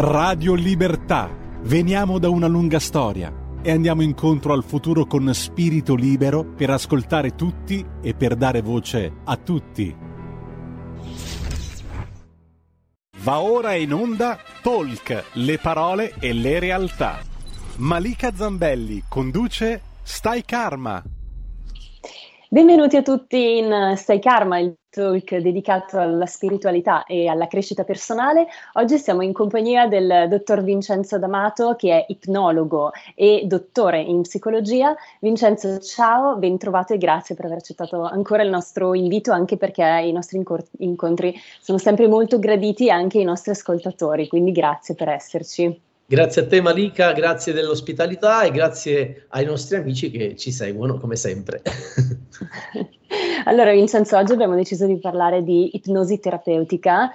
Radio Libertà. Veniamo da una lunga storia e andiamo incontro al futuro con spirito libero per ascoltare tutti e per dare voce a tutti. Va ora in onda Talk, le parole e le realtà. Malika Zambelli conduce Stai Karma. Benvenuti a tutti in Stai Karma, il talk dedicato alla spiritualità e alla crescita personale. Oggi siamo in compagnia del dottor Vincenzo D'Amato, che è ipnologo e dottore in psicologia. Vincenzo, ciao, ben trovato e grazie per aver accettato ancora il nostro invito, anche perché i nostri incontri sono sempre molto graditi anche ai nostri ascoltatori, quindi grazie per esserci. Grazie a te Malika, grazie dell'ospitalità e grazie ai nostri amici che ci seguono come sempre. allora Vincenzo, oggi abbiamo deciso di parlare di ipnosi terapeutica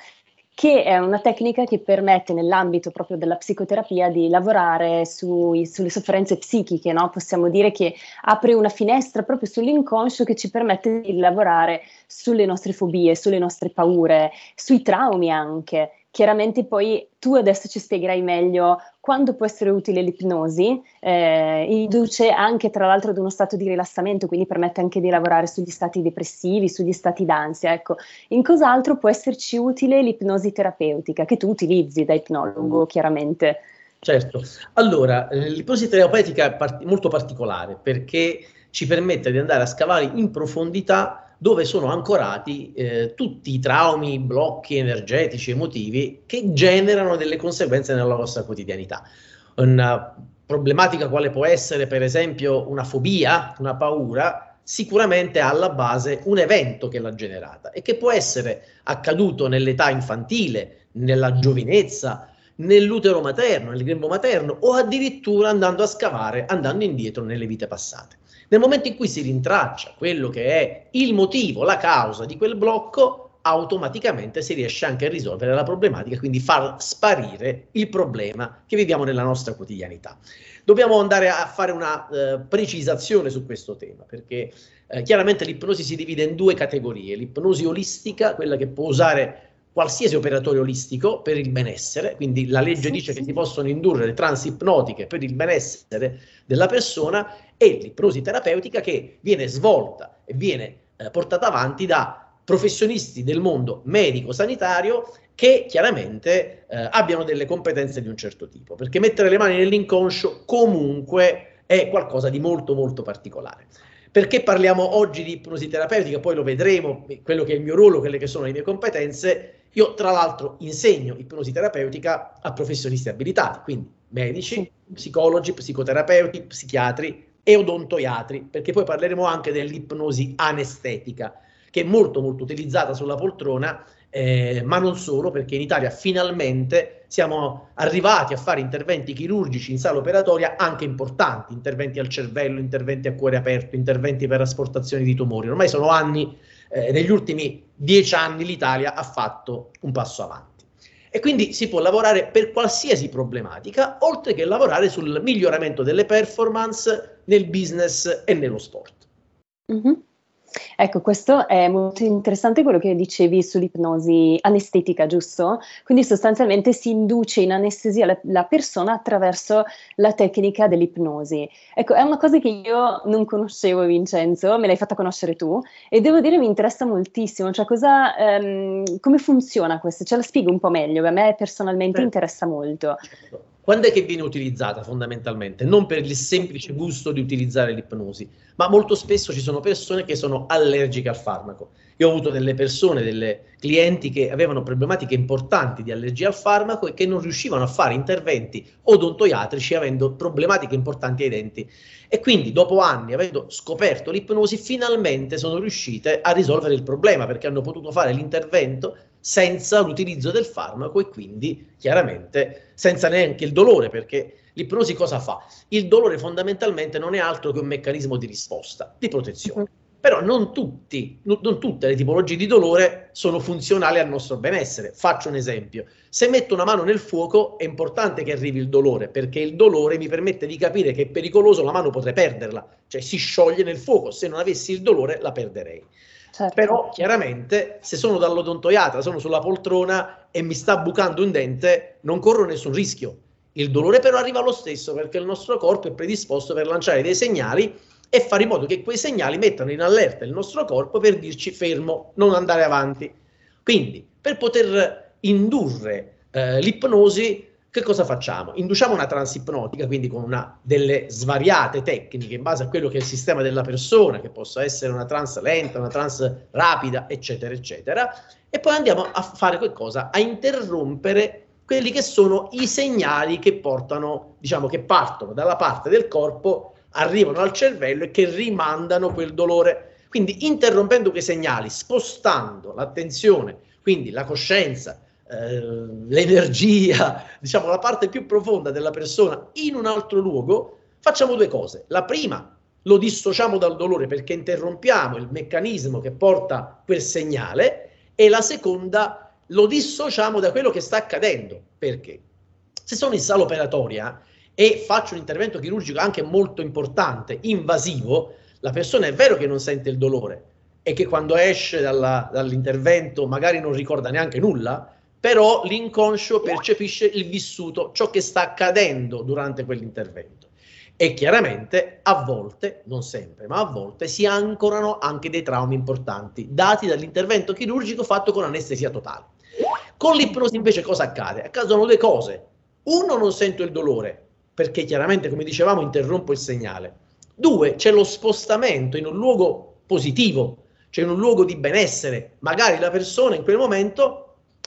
che è una tecnica che permette nell'ambito proprio della psicoterapia di lavorare sui, sulle sofferenze psichiche, no? possiamo dire che apre una finestra proprio sull'inconscio che ci permette di lavorare sulle nostre fobie, sulle nostre paure, sui traumi anche Chiaramente poi tu adesso ci spiegherai meglio quando può essere utile l'ipnosi, eh, induce anche tra l'altro ad uno stato di rilassamento, quindi permette anche di lavorare sugli stati depressivi, sugli stati d'ansia. Ecco, in cos'altro può esserci utile l'ipnosi terapeutica che tu utilizzi da ipnologo, mm. chiaramente? Certo, allora eh, l'ipnosi terapeutica è part- molto particolare perché ci permette di andare a scavare in profondità dove sono ancorati eh, tutti i traumi, i blocchi energetici, emotivi che generano delle conseguenze nella nostra quotidianità. Una problematica quale può essere, per esempio, una fobia, una paura, sicuramente ha alla base un evento che l'ha generata e che può essere accaduto nell'età infantile, nella giovinezza, nell'utero materno, nel grembo materno o addirittura andando a scavare, andando indietro nelle vite passate. Nel momento in cui si rintraccia quello che è il motivo, la causa di quel blocco, automaticamente si riesce anche a risolvere la problematica, quindi far sparire il problema che viviamo nella nostra quotidianità. Dobbiamo andare a fare una eh, precisazione su questo tema, perché eh, chiaramente l'ipnosi si divide in due categorie, l'ipnosi olistica, quella che può usare qualsiasi operatore olistico per il benessere, quindi la legge dice che si possono indurre le trans ipnotiche per il benessere della persona e l'ipnosi terapeutica che viene svolta e viene eh, portata avanti da professionisti del mondo medico-sanitario che chiaramente eh, abbiano delle competenze di un certo tipo, perché mettere le mani nell'inconscio comunque è qualcosa di molto molto particolare. Perché parliamo oggi di ipnosi terapeutica? Poi lo vedremo, quello che è il mio ruolo, quelle che sono le mie competenze. Io, tra l'altro, insegno ipnosi terapeutica a professionisti abilitati, quindi medici, psicologi, psicoterapeuti, psichiatri e odontoiatri, perché poi parleremo anche dell'ipnosi anestetica, che è molto molto utilizzata sulla poltrona, eh, ma non solo, perché in Italia finalmente siamo arrivati a fare interventi chirurgici in sala operatoria anche importanti, interventi al cervello, interventi a cuore aperto, interventi per asportazione di tumori. Ormai sono anni eh, negli ultimi dieci anni l'Italia ha fatto un passo avanti. E quindi si può lavorare per qualsiasi problematica, oltre che lavorare sul miglioramento delle performance nel business e nello sport. Mm-hmm. Ecco, questo è molto interessante quello che dicevi sull'ipnosi anestetica, giusto? Quindi sostanzialmente si induce in anestesia la, la, persona attraverso la tecnica dell'ipnosi. Ecco, è una cosa che io non conoscevo, Vincenzo, me l'hai fatta conoscere tu e devo dire mi interessa moltissimo, cioè cosa, ehm, come funziona questo? Ce la spiego un po' meglio, a me personalmente certo. interessa molto. Certo. Quando è che viene utilizzata fondamentalmente? Non per il semplice gusto di utilizzare l'ipnosi, ma molto spesso ci sono persone che sono allergiche al farmaco. Io ho avuto delle persone, delle clienti che avevano problematiche importanti di allergia al farmaco e che non riuscivano a fare interventi odontoiatrici avendo problematiche importanti ai denti. E quindi dopo anni, avendo scoperto l'ipnosi, finalmente sono riuscite a risolvere il problema perché hanno potuto fare l'intervento senza l'utilizzo del farmaco e quindi chiaramente senza neanche il dolore, perché l'ipnosi cosa fa? Il dolore fondamentalmente non è altro che un meccanismo di risposta, di protezione. Però non, tutti, non, non tutte le tipologie di dolore sono funzionali al nostro benessere. Faccio un esempio. Se metto una mano nel fuoco è importante che arrivi il dolore, perché il dolore mi permette di capire che è pericoloso, la mano potrei perderla, cioè si scioglie nel fuoco, se non avessi il dolore la perderei. Certo. Però chiaramente se sono dall'odontoiatra, sono sulla poltrona, e mi sta bucando un dente, non corro nessun rischio. Il dolore però arriva lo stesso perché il nostro corpo è predisposto per lanciare dei segnali e fare in modo che quei segnali mettano in allerta il nostro corpo per dirci fermo, non andare avanti. Quindi, per poter indurre eh, l'ipnosi, che cosa facciamo? Induciamo una trans ipnotica, quindi con una, delle svariate tecniche in base a quello che è il sistema della persona, che possa essere una trans lenta, una trans rapida, eccetera, eccetera, e poi andiamo a fare qualcosa, a interrompere quelli che sono i segnali che portano, diciamo, che partono dalla parte del corpo, arrivano al cervello e che rimandano quel dolore. Quindi interrompendo quei segnali, spostando l'attenzione, quindi la coscienza, eh, l'energia, diciamo la parte più profonda della persona in un altro luogo, facciamo due cose. La prima, lo dissociamo dal dolore perché interrompiamo il meccanismo che porta quel segnale e la seconda, lo dissociamo da quello che sta accadendo. Perché? Se sono in sala operatoria e faccio un intervento chirurgico anche molto importante, invasivo, la persona è vero che non sente il dolore e che quando esce dalla, dall'intervento magari non ricorda neanche nulla, però l'inconscio percepisce il vissuto, ciò che sta accadendo durante quell'intervento. E chiaramente a volte, non sempre, ma a volte si ancorano anche dei traumi importanti dati dall'intervento chirurgico fatto con anestesia totale. Con l'ipnosi invece cosa accade? Accadono due cose. Uno, non sento il dolore, perché chiaramente, come dicevamo, interrompo il segnale. Due, c'è lo spostamento in un luogo positivo, cioè in un luogo di benessere. Magari la persona in quel momento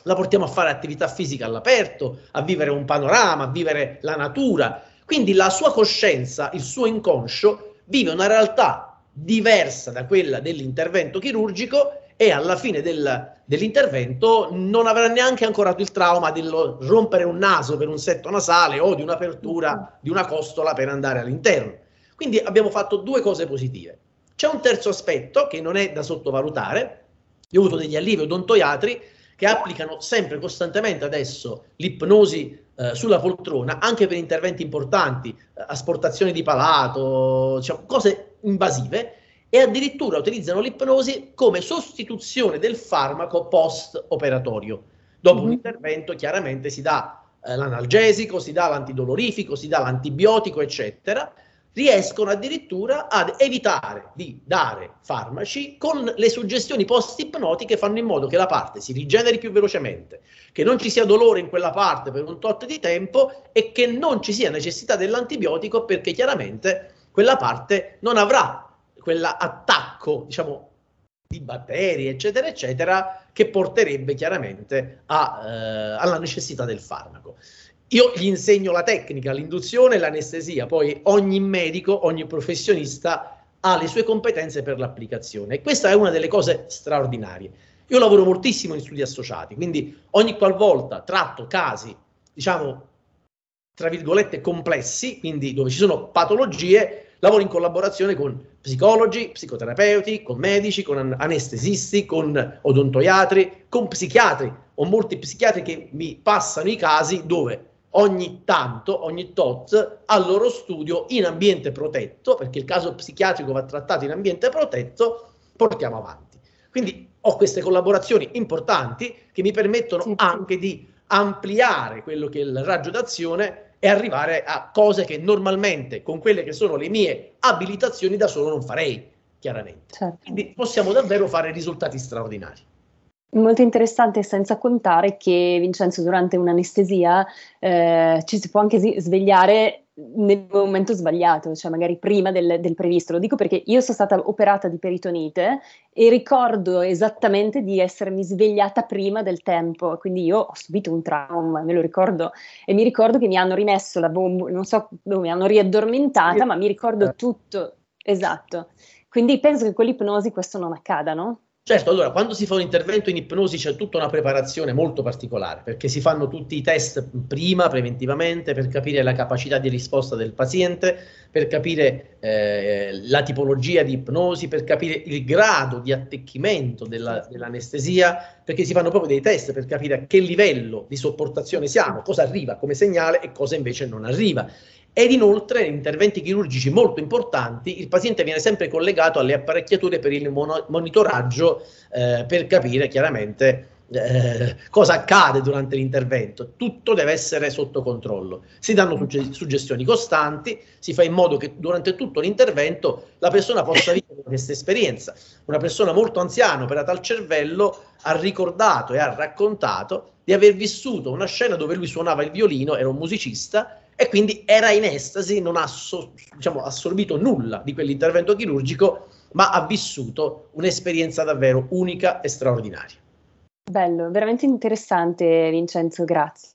la portiamo a fare attività fisica all'aperto, a vivere un panorama, a vivere la natura. Quindi la sua coscienza, il suo inconscio, vive una realtà diversa da quella dell'intervento chirurgico e alla fine del, dell'intervento non avrà neanche ancorato il trauma di rompere un naso per un setto nasale o di un'apertura di una costola per andare all'interno. Quindi abbiamo fatto due cose positive. C'è un terzo aspetto che non è da sottovalutare. Io ho avuto degli allievi odontoiatri che applicano sempre costantemente adesso l'ipnosi eh, sulla poltrona anche per interventi importanti, eh, asportazioni di palato, diciamo, cose invasive e addirittura utilizzano l'ipnosi come sostituzione del farmaco post-operatorio. Dopo mm-hmm. un intervento chiaramente si dà eh, l'analgesico, si dà l'antidolorifico, si dà l'antibiotico, eccetera, riescono addirittura ad evitare di dare farmaci con le suggestioni post-ipnotiche fanno in modo che la parte si rigeneri più velocemente, che non ci sia dolore in quella parte per un tot di tempo e che non ci sia necessità dell'antibiotico perché chiaramente quella parte non avrà quell'attacco, diciamo, di batteri, eccetera, eccetera, che porterebbe chiaramente a, eh, alla necessità del farmaco. Io gli insegno la tecnica, l'induzione e l'anestesia, poi ogni medico, ogni professionista ha le sue competenze per l'applicazione e questa è una delle cose straordinarie. Io lavoro moltissimo in studi associati, quindi ogni qualvolta tratto casi, diciamo, tra virgolette complessi, quindi dove ci sono patologie, lavoro in collaborazione con psicologi, psicoterapeuti, con medici, con anestesisti, con odontoiatri, con psichiatri. Ho molti psichiatri che mi passano i casi dove ogni tanto, ogni tot, al loro studio in ambiente protetto, perché il caso psichiatrico va trattato in ambiente protetto, portiamo avanti. Quindi ho queste collaborazioni importanti che mi permettono sì. anche di ampliare quello che è il raggio d'azione e arrivare a cose che normalmente con quelle che sono le mie abilitazioni da solo non farei, chiaramente. Certo. Quindi possiamo davvero fare risultati straordinari. Molto interessante, senza contare che Vincenzo durante un'anestesia eh, ci si può anche svegliare nel momento sbagliato, cioè magari prima del, del, previsto. Lo dico perché io sono stata operata di peritonite e ricordo esattamente di essermi svegliata prima del tempo, quindi io ho subito un trauma, me lo ricordo, e mi ricordo che mi hanno rimesso la bomba, non so dove mi hanno riaddormentata, ma mi ricordo tutto, esatto. Quindi penso che con l'ipnosi questo non accada, no? Certo, allora, quando si fa un intervento in ipnosi c'è tutta una preparazione molto particolare, perché si fanno tutti i test prima, preventivamente, per capire la capacità di risposta del paziente, per capire eh, la tipologia di ipnosi, per capire il grado di attecchimento della, dell'anestesia, perché si fanno proprio dei test per capire a che livello di sopportazione siamo, cosa arriva come segnale e cosa invece non arriva ed inoltre in interventi chirurgici molto importanti il paziente viene sempre collegato alle apparecchiature per il mono- monitoraggio eh, per capire chiaramente eh, cosa accade durante l'intervento, tutto deve essere sotto controllo. Si danno sugge- suggestioni costanti, si fa in modo che durante tutto l'intervento la persona possa vivere questa esperienza. Una persona molto anziana, operata al cervello, ha ricordato e ha raccontato di aver vissuto una scena dove lui suonava il violino, era un musicista e quindi era in estasi, non ha so, diciamo, assorbito nulla di quell'intervento chirurgico, ma ha vissuto un'esperienza davvero unica e straordinaria. Bello, veramente interessante Vincenzo, grazie.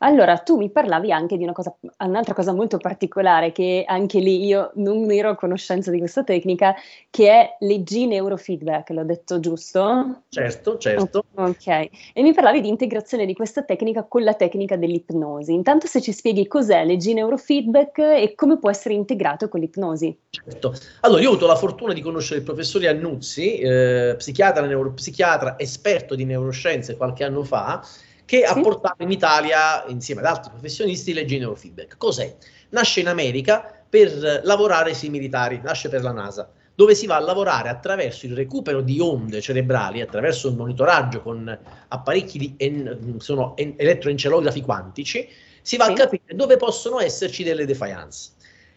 Allora, tu mi parlavi anche di una cosa, un'altra cosa molto particolare che anche lì io non ero a conoscenza di questa tecnica, che è leggi neurofeedback, l'ho detto giusto? Certo, certo. Ok, e mi parlavi di integrazione di questa tecnica con la tecnica dell'ipnosi. Intanto se ci spieghi cos'è leggi neurofeedback e come può essere integrato con l'ipnosi. Certo. Allora, io ho avuto la fortuna di conoscere il professor Iannuzzi, eh, psichiatra, neuropsichiatra, esperto di neuroscienze qualche anno fa, che sì. ha portato in Italia, insieme ad altri professionisti, le neurofeedback. Cos'è? Nasce in America per lavorare sui militari, nasce per la NASA, dove si va a lavorare attraverso il recupero di onde cerebrali, attraverso un monitoraggio con apparecchi di en, sono en, elettroencelografi quantici, si va sì. a capire dove possono esserci delle defiance.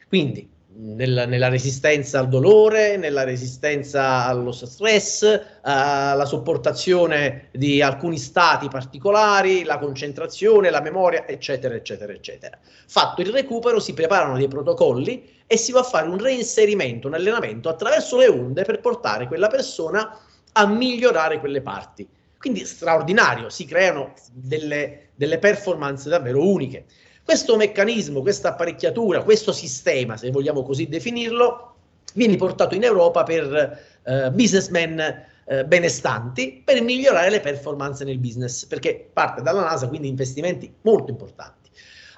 Quindi nella, nella, resistenza al dolore, nella resistenza allo stress, alla sopportazione di alcuni stati particolari, la concentrazione, la memoria, eccetera, eccetera, eccetera. Fatto il recupero, si preparano dei protocolli e si va a fare un reinserimento, un allenamento attraverso le onde per portare quella persona a migliorare quelle parti. Quindi straordinario, si creano delle, delle performance davvero uniche. Questo meccanismo, questa apparecchiatura, questo sistema, se vogliamo così definirlo, viene portato in Europa per eh, businessmen eh, benestanti per migliorare le performance nel business, perché parte dalla NASA, quindi investimenti molto importanti.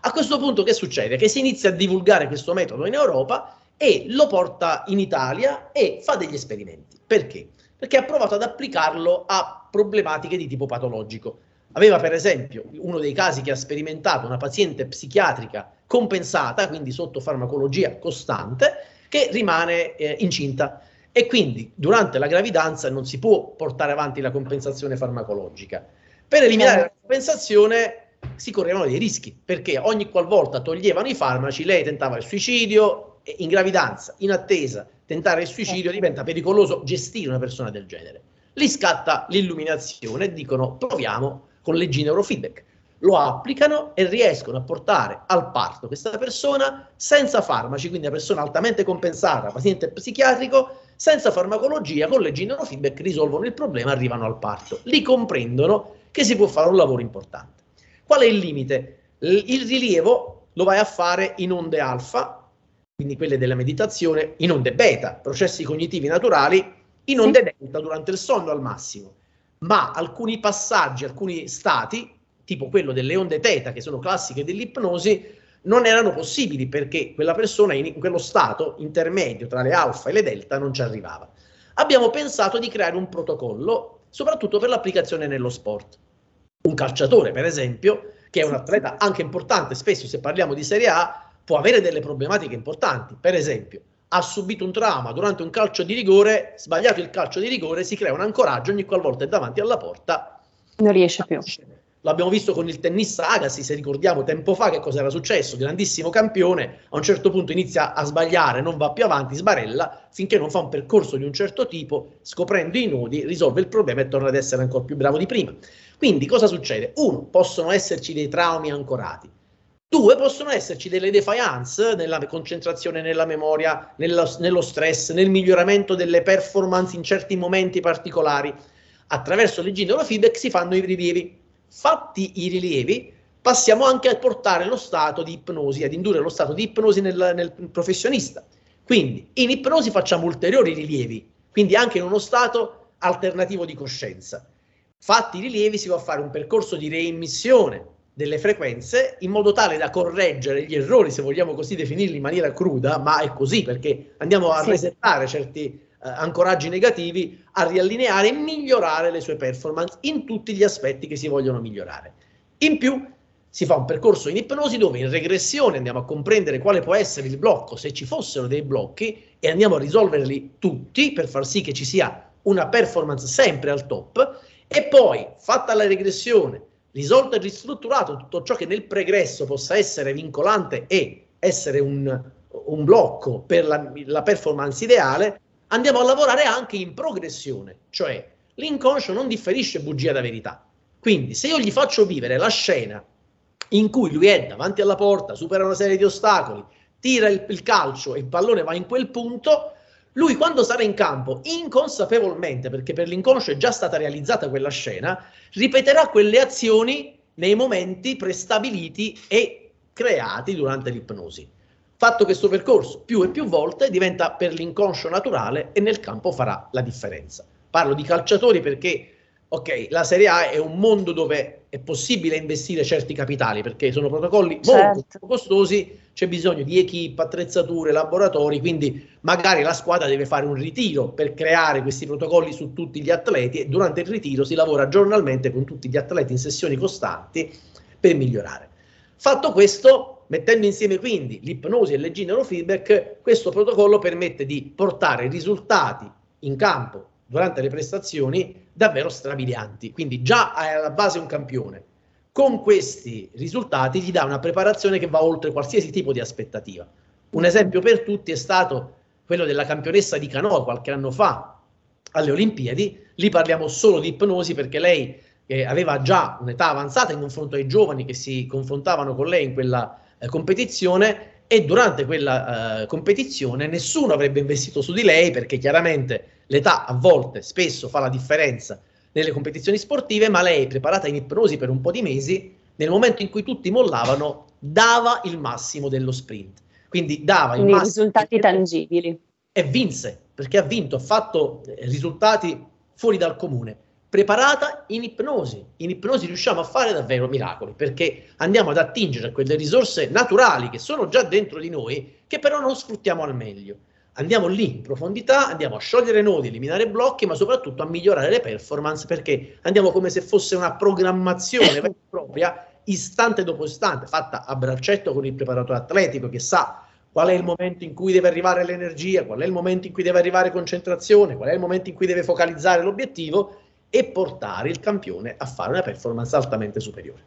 A questo punto che succede? Che si inizia a divulgare questo metodo in Europa e lo porta in Italia e fa degli esperimenti. Perché? Perché ha provato ad applicarlo a problematiche di tipo patologico. Aveva per esempio uno dei casi che ha sperimentato una paziente psichiatrica compensata, quindi sotto farmacologia costante, che rimane eh, incinta e quindi durante la gravidanza non si può portare avanti la compensazione farmacologica. Per eliminare la compensazione si correvano dei rischi, perché ogni qualvolta toglievano i farmaci lei tentava il suicidio, e in gravidanza, in attesa, tentare il suicidio diventa pericoloso gestire una persona del genere. Lì scatta l'illuminazione dicono proviamo con leggi neurofeedback. Lo applicano e riescono a portare al parto questa persona senza farmaci, quindi una persona altamente compensata, paziente psichiatrico, senza farmacologia, con leggi neurofeedback risolvono il problema, arrivano al parto. Lì comprendono che si può fare un lavoro importante. Qual è il limite? Il rilievo lo vai a fare in onde alfa, quindi quelle della meditazione, in onde beta, processi cognitivi naturali, in onde delta durante il sonno al massimo ma alcuni passaggi, alcuni stati, tipo quello delle onde teta, che sono classiche dell'ipnosi, non erano possibili perché quella persona in, quello stato intermedio tra le alfa e le delta non ci arrivava. Abbiamo pensato di creare un protocollo, soprattutto per l'applicazione nello sport. Un calciatore, per esempio, che è un atleta anche importante, spesso se parliamo di Serie A, può avere delle problematiche importanti. Per esempio, ha subito un trauma durante un calcio di rigore, sbagliato il calcio di rigore, si crea un ancoraggio ogni qualvolta è davanti alla porta. Non riesce più. L'abbiamo visto con il tennista Agassi, se ricordiamo tempo fa che cosa era successo, grandissimo campione, a un certo punto inizia a sbagliare, non va più avanti, sbarella, finché non fa un percorso di un certo tipo, scoprendo i nodi, risolve il problema e torna ad essere ancora più bravo di prima. Quindi cosa succede? Uno, possono esserci dei traumi ancorati. Due, possono esserci delle defiance nella concentrazione, nella memoria, nello, nello stress, nel miglioramento delle performance in certi momenti particolari. Attraverso le neurofeedback si fanno i rilievi. Fatti i rilievi, passiamo anche a portare lo stato di ipnosi, ad indurre lo stato di ipnosi nel, nel professionista. Quindi in ipnosi facciamo ulteriori rilievi, quindi anche in uno stato alternativo di coscienza. Fatti i rilievi si va a fare un percorso di reimmissione delle frequenze in modo tale da correggere gli errori, se vogliamo così definirli in maniera cruda, ma è così perché andiamo a sì. resettare certi eh, ancoraggi negativi, a riallineare e migliorare le sue performance in tutti gli aspetti che si vogliono migliorare. In più si fa un percorso in ipnosi dove in regressione andiamo a comprendere quale può essere il blocco, se ci fossero dei blocchi, e andiamo a risolverli tutti per far sì che ci sia una performance sempre al top E poi, fatta la regressione, risolto e ristrutturato tutto ciò che nel pregresso possa essere vincolante e essere un, un blocco per la, la performance ideale, andiamo a lavorare anche in progressione, cioè l'inconscio non differisce bugia da verità. Quindi se io gli faccio vivere la scena in cui lui è davanti alla porta, supera una serie di ostacoli, tira il, il calcio e il pallone va in quel punto, lui quando sarà in campo, inconsapevolmente, perché per l'inconscio è già stata realizzata quella scena, ripeterà quelle azioni nei momenti prestabiliti e creati durante l'ipnosi. Fatto questo percorso più e più volte diventa per l'inconscio naturale e nel campo farà la differenza. Parlo di calciatori perché ok, la Serie A è un mondo dove è possibile investire certi capitali perché sono protocolli certo. molto costosi, c'è bisogno di equip, attrezzature, laboratori, quindi magari la squadra deve fare un ritiro per creare questi protocolli su tutti gli atleti e durante il ritiro si lavora giornalmente con tutti gli atleti in sessioni costanti per migliorare. Fatto questo, mettendo insieme quindi l'ipnosi e le neurofeedback, questo protocollo permette di portare risultati in campo durante le prestazioni davvero strabilianti. Quindi già è alla base un campione. Con questi risultati gli dà una preparazione che va oltre qualsiasi tipo di aspettativa. Un esempio per tutti è stato quello della campionessa di canoa qualche anno fa alle Olimpiadi. Lì parliamo solo di ipnosi perché lei eh, aveva già un'età avanzata in confronto ai giovani che si confrontavano con lei in quella eh, competizione e durante quella uh, competizione nessuno avrebbe investito su di lei perché chiaramente l'età a volte, spesso fa la differenza nelle competizioni sportive, ma lei, preparata in ipnosi per un po' di mesi, nel momento in cui tutti mollavano, dava il massimo dello sprint. Quindi dava Quindi il massimo. risultati tangibili. E vinse, perché ha vinto, ha fatto eh, risultati fuori dal comune preparata in ipnosi. In ipnosi riusciamo a fare davvero miracoli perché andiamo ad attingere a quelle risorse naturali che sono già dentro di noi, che però non sfruttiamo al meglio. Andiamo lì in profondità, andiamo a sciogliere nodi, eliminare blocchi, ma soprattutto a migliorare le performance perché andiamo come se fosse una programmazione vera e propria, istante dopo istante, fatta a braccetto con il preparatore atletico che sa qual è il momento in cui deve arrivare l'energia, qual è il momento in cui deve arrivare concentrazione, qual è il momento in cui deve focalizzare l'obiettivo e portare il campione a fare una performance altamente superiore.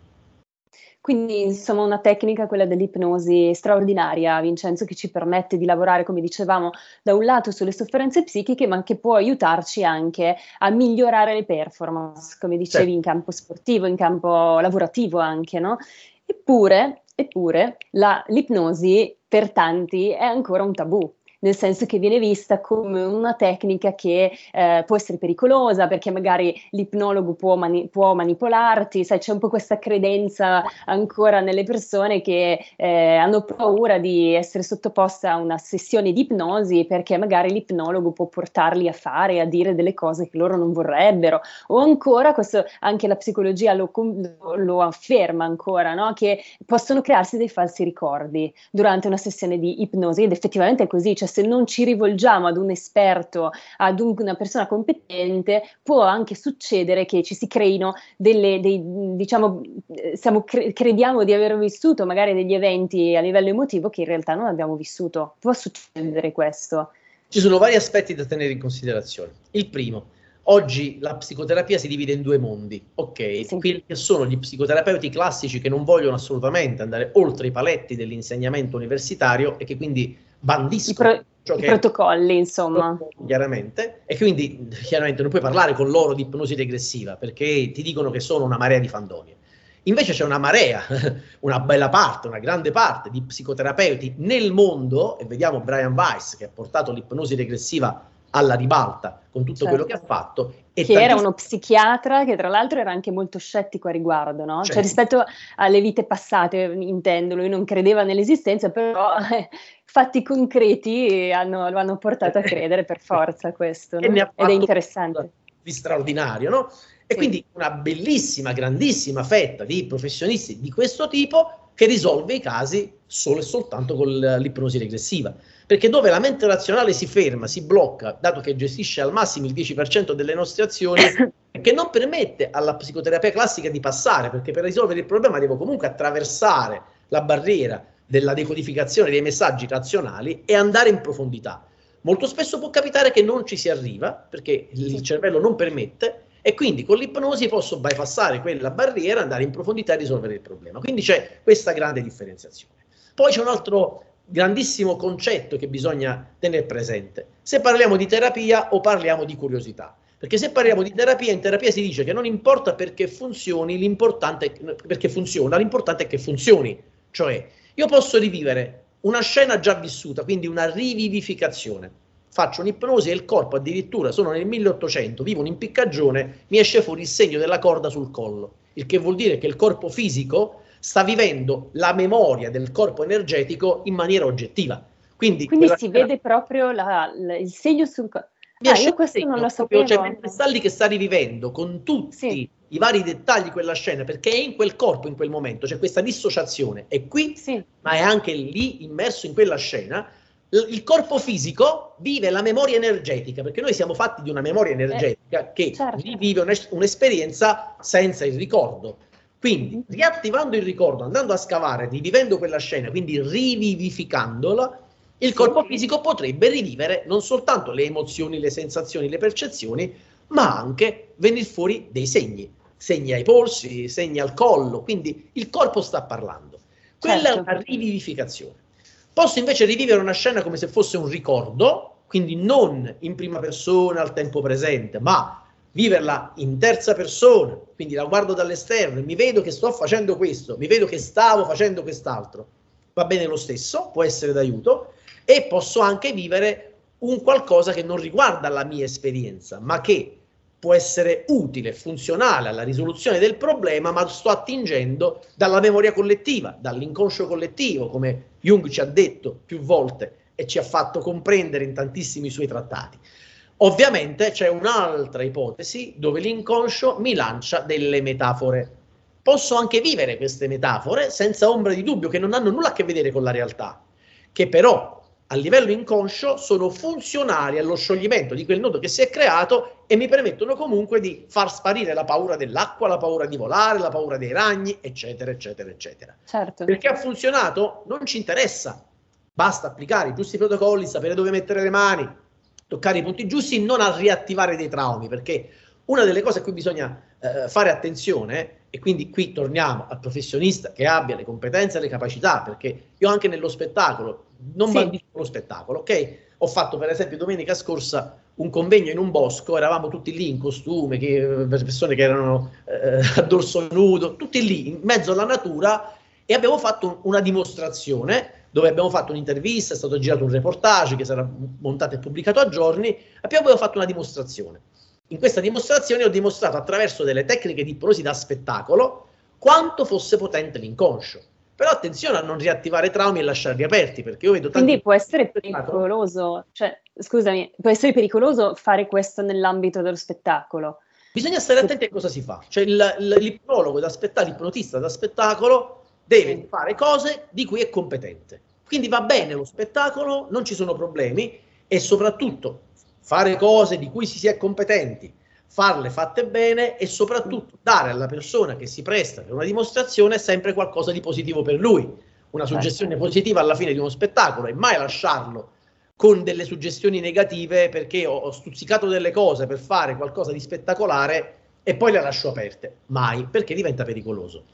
Quindi, insomma, una tecnica, quella dell'ipnosi, straordinaria, Vincenzo, che ci permette di lavorare, come dicevamo, da un lato sulle sofferenze psichiche, ma che può aiutarci anche a migliorare le performance, come dicevi, certo. in campo sportivo, in campo lavorativo anche, no? Eppure, eppure la, l'ipnosi per tanti è ancora un tabù nel senso che viene vista come una tecnica che eh, può essere pericolosa perché magari l'ipnologo può, mani- può, manipolarti, sai, c'è un po' questa credenza ancora nelle persone che eh, hanno paura di essere sottoposte a una sessione di ipnosi perché magari l'ipnologo può portarli a fare, a dire delle cose che loro non vorrebbero, o ancora, questo anche la psicologia lo, lo afferma ancora, no? che possono crearsi dei falsi ricordi durante una sessione di ipnosi ed effettivamente è così, cioè se non ci rivolgiamo ad un esperto, ad un, una persona competente, può anche succedere che ci si creino delle, dei, diciamo, siamo, cre- crediamo di aver vissuto magari degli eventi a livello emotivo che in realtà non abbiamo vissuto. Può succedere questo. Ci sono vari aspetti da tenere in considerazione. Il primo, Oggi la psicoterapia si divide in due mondi, ok? Sì. Quelli che sono gli psicoterapeuti classici che non vogliono assolutamente andare oltre i paletti dell'insegnamento universitario e che quindi bandiscono I, pro- i protocolli, insomma. Chiaramente, e quindi chiaramente non puoi parlare con loro di ipnosi regressiva perché ti dicono che sono una marea di fandonie. Invece c'è una marea, una bella parte, una grande parte di psicoterapeuti nel mondo, e vediamo Brian Weiss che ha portato l'ipnosi regressiva alla ribalta con tutto certo. quello che ha certo. fatto. E che era uno psichiatra che tra l'altro era anche molto scettico a riguardo, no? Cioè, certo. Cioè rispetto alle vite passate, intendo, lui non credeva nell'esistenza, però fatti concreti hanno, lo hanno portato a credere per forza questo, no? ed è interessante. Di straordinario, no? E sì. quindi una bellissima, grandissima fetta di professionisti di questo tipo che risolve i casi solo e soltanto con l'ipnosi regressiva. Perché dove la mente razionale si ferma, si blocca, dato che gestisce al massimo il 10% delle nostre azioni, che non permette alla psicoterapia classica di passare, perché per risolvere il problema devo comunque attraversare la barriera della decodificazione dei messaggi razionali e andare in profondità. Molto spesso può capitare che non ci si arriva, perché il cervello non permette, e quindi con l'ipnosi posso bypassare quella barriera, andare in profondità e risolvere il problema. Quindi c'è questa grande differenziazione. Poi c'è un altro grandissimo concetto che bisogna tenere presente. Se parliamo di terapia o parliamo di curiosità. Perché se parliamo di terapia, in terapia si dice che non importa perché funzioni, l'importante è, perché funziona, l'importante è che funzioni. Cioè, io posso rivivere una scena già vissuta, quindi una rivivificazione. Faccio un'ipnosi e il corpo addirittura, sono nel 1800, vivo un'impiccagione, mi esce fuori il segno della corda sul collo, il che vuol dire che il corpo fisico sta vivendo la memoria del corpo energetico in maniera oggettiva. Quindi, Quindi si scena... vede proprio la, la, il segno sul corpo. Ah, io questo non lo sapevo. Cioè, mentre sta lì che sta rivivendo con tutti sì. i vari dettagli quella scena, perché è in quel corpo in quel momento, c'è questa dissociazione, è qui, sì. ma è anche lì immerso in quella scena. il corpo fisico vive la memoria energetica, perché noi siamo fatti di una memoria eh, energetica eh, che certo. rivive un- un'esperienza senza il ricordo. Quindi, riattivando il ricordo, andando a scavare, rivivendo quella scena, quindi rivivificandola, il corpo fisico potrebbe rivivere non soltanto le emozioni, le sensazioni, le percezioni, ma anche venire fuori dei segni, segni ai polsi, segni al collo, quindi il corpo sta parlando. Quella certo. è una rivivificazione. Posso invece rivivere una scena come se fosse un ricordo, quindi non in prima persona al tempo presente, ma viverla in terza persona, quindi la guardo dall'esterno e mi vedo che sto facendo questo, mi vedo che stavo facendo quest'altro. Va bene lo stesso, può essere d'aiuto, e posso anche vivere un qualcosa che non riguarda la mia esperienza, ma che può essere utile, funzionale alla risoluzione del problema, ma sto attingendo dalla memoria collettiva, dall'inconscio collettivo, come Jung ci ha detto più volte e ci ha fatto comprendere in tantissimi suoi trattati. Ovviamente c'è un'altra ipotesi dove l'inconscio mi lancia delle metafore. Posso anche vivere queste metafore senza ombra di dubbio che non hanno nulla a che vedere con la realtà, che però a livello inconscio sono funzionali allo scioglimento di quel nodo che si è creato e mi permettono comunque di far sparire la paura dell'acqua, la paura di volare, la paura dei ragni, eccetera, eccetera, eccetera. Certo. Perché ha funzionato non ci interessa, basta applicare i giusti protocolli, sapere dove mettere le mani, toccare i punti giusti, non a riattivare dei traumi, perché una delle cose a cui bisogna eh, fare attenzione, e quindi qui torniamo al professionista che abbia le competenze e le capacità, perché io anche nello spettacolo non sì. bandisco lo spettacolo, ok? Ho fatto per esempio domenica scorsa un convegno in un bosco, eravamo tutti lì in costume, che, persone che erano eh, a dorso nudo, tutti lì in mezzo alla natura e abbiamo fatto una dimostrazione dove abbiamo fatto un'intervista, è stato girato un reportage che sarà montato e pubblicato a giorni, abbiamo fatto una dimostrazione. In questa dimostrazione ho dimostrato attraverso delle tecniche di ipnosi da spettacolo quanto fosse potente l'inconscio. Però attenzione a non riattivare traumi e lasciarli aperti, perché io vedo tanti... Quindi può essere pericoloso, cioè, scusami, può essere pericoloso fare questo nell'ambito dello spettacolo. Bisogna stare attenti a cosa si fa. Cioè il, l'ipnologo da spettacolo, l'ipnotista da spettacolo deve fare cose di cui è competente. Quindi va bene lo spettacolo, non ci sono problemi e soprattutto fare cose di cui si sia competenti farle fatte bene e soprattutto dare alla persona che si presta per una dimostrazione sempre qualcosa di positivo per lui, una certo. suggestione positiva alla fine di uno spettacolo e mai lasciarlo con delle suggestioni negative perché ho, ho stuzzicato delle cose per fare qualcosa di spettacolare e poi le lascio aperte, mai, perché diventa pericoloso.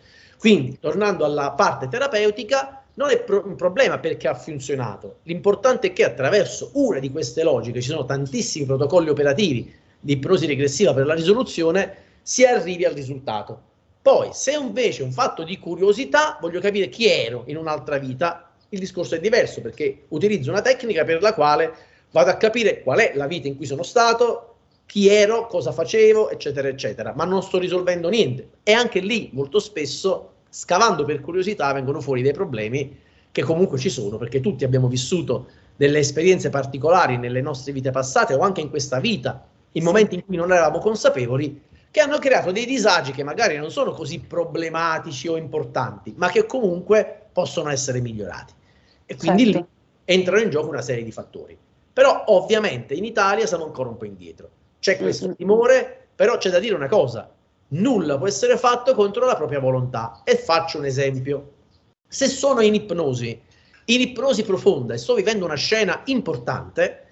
Quindi, tornando alla parte terapeutica, non è pro- un problema perché ha funzionato. L'importante è che attraverso una di queste logiche, ci sono tantissimi protocolli operativi di ipnosi regressiva per la risoluzione, si arrivi al risultato. Poi, se invece è un fatto di curiosità, voglio capire chi ero in un'altra vita, il discorso è diverso perché utilizzo una tecnica per la quale vado a capire qual è la vita in cui sono stato, chi ero, cosa facevo, eccetera, eccetera, ma non sto risolvendo niente. E anche lì, molto spesso, scavando per curiosità, vengono fuori dei problemi che comunque ci sono, perché tutti abbiamo vissuto delle esperienze particolari nelle nostre vite passate o anche in questa vita in momenti in cui non eravamo consapevoli, che hanno creato dei disagi che magari non sono così problematici o importanti, ma che comunque possono essere migliorati. E quindi certo. lì entrano in gioco una serie di fattori. Però ovviamente in Italia siamo ancora un po' indietro. C'è questo timore, però c'è da dire una cosa, nulla può essere fatto contro la propria volontà. E faccio un esempio. Se sono in ipnosi, in ipnosi profonda e sto vivendo una scena importante,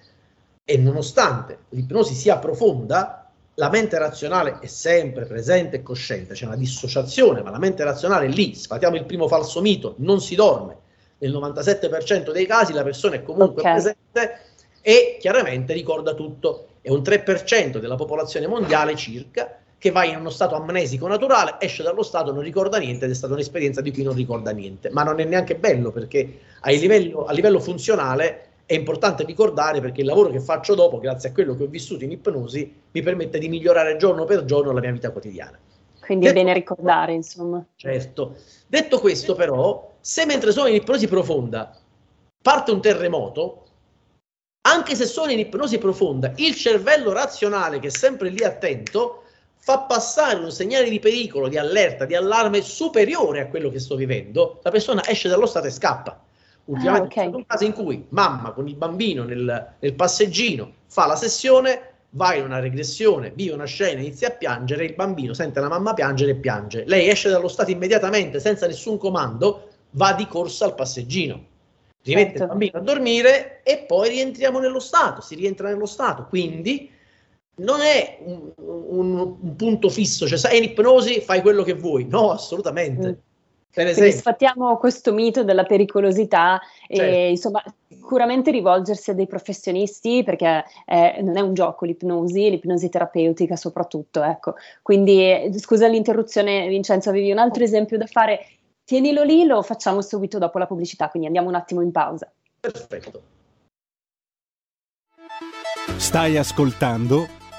e nonostante l'ipnosi sia profonda, la mente razionale è sempre presente e cosciente, c'è una dissociazione, ma la mente razionale è lì, sfatiamo il primo falso mito, non si dorme. Nel 97% dei casi la persona è comunque okay. presente e chiaramente ricorda tutto. È un 3% della popolazione mondiale circa che va in uno stato amnesico naturale, esce dallo stato, non ricorda niente ed è stata un'esperienza di cui non ricorda niente. Ma non è neanche bello perché a livello, a livello funzionale è importante ricordare perché il lavoro che faccio dopo, grazie a quello che ho vissuto in ipnosi, mi permette di migliorare giorno per giorno la mia vita quotidiana. Quindi Detto, è bene ricordare, insomma. Certo. Detto questo, però, se mentre sono in ipnosi profonda parte un terremoto, anche se sono in ipnosi profonda, il cervello razionale, che è sempre lì attento, fa passare un segnale di pericolo, di allerta, di allarme superiore a quello che sto vivendo, la persona esce dallo stato e scappa. Ultimamente ah, okay. un caso in cui mamma con il bambino nel, nel, passeggino fa la sessione, va in una regressione, vive una scena, inizia a piangere, il bambino sente la mamma piangere e piange. Lei esce dallo stato immediatamente, senza nessun comando, va di corsa al passeggino. Rimette certo. il bambino a dormire e poi rientriamo nello stato, si rientra nello stato. Quindi non è un, un, un punto fisso, cioè sei in ipnosi, fai quello che vuoi. No, assolutamente. Mm quindi sfattiamo questo mito della pericolosità certo. e insomma sicuramente rivolgersi a dei professionisti perché eh, non è un gioco l'ipnosi, l'ipnosi terapeutica soprattutto, ecco. Quindi scusa l'interruzione Vincenzo, avevi un altro esempio da fare? Tienilo lì, lo facciamo subito dopo la pubblicità, quindi andiamo un attimo in pausa. Perfetto. Stai ascoltando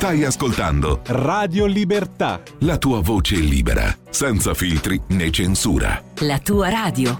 Stai ascoltando Radio Libertà. La tua voce libera, senza filtri né censura. La tua radio.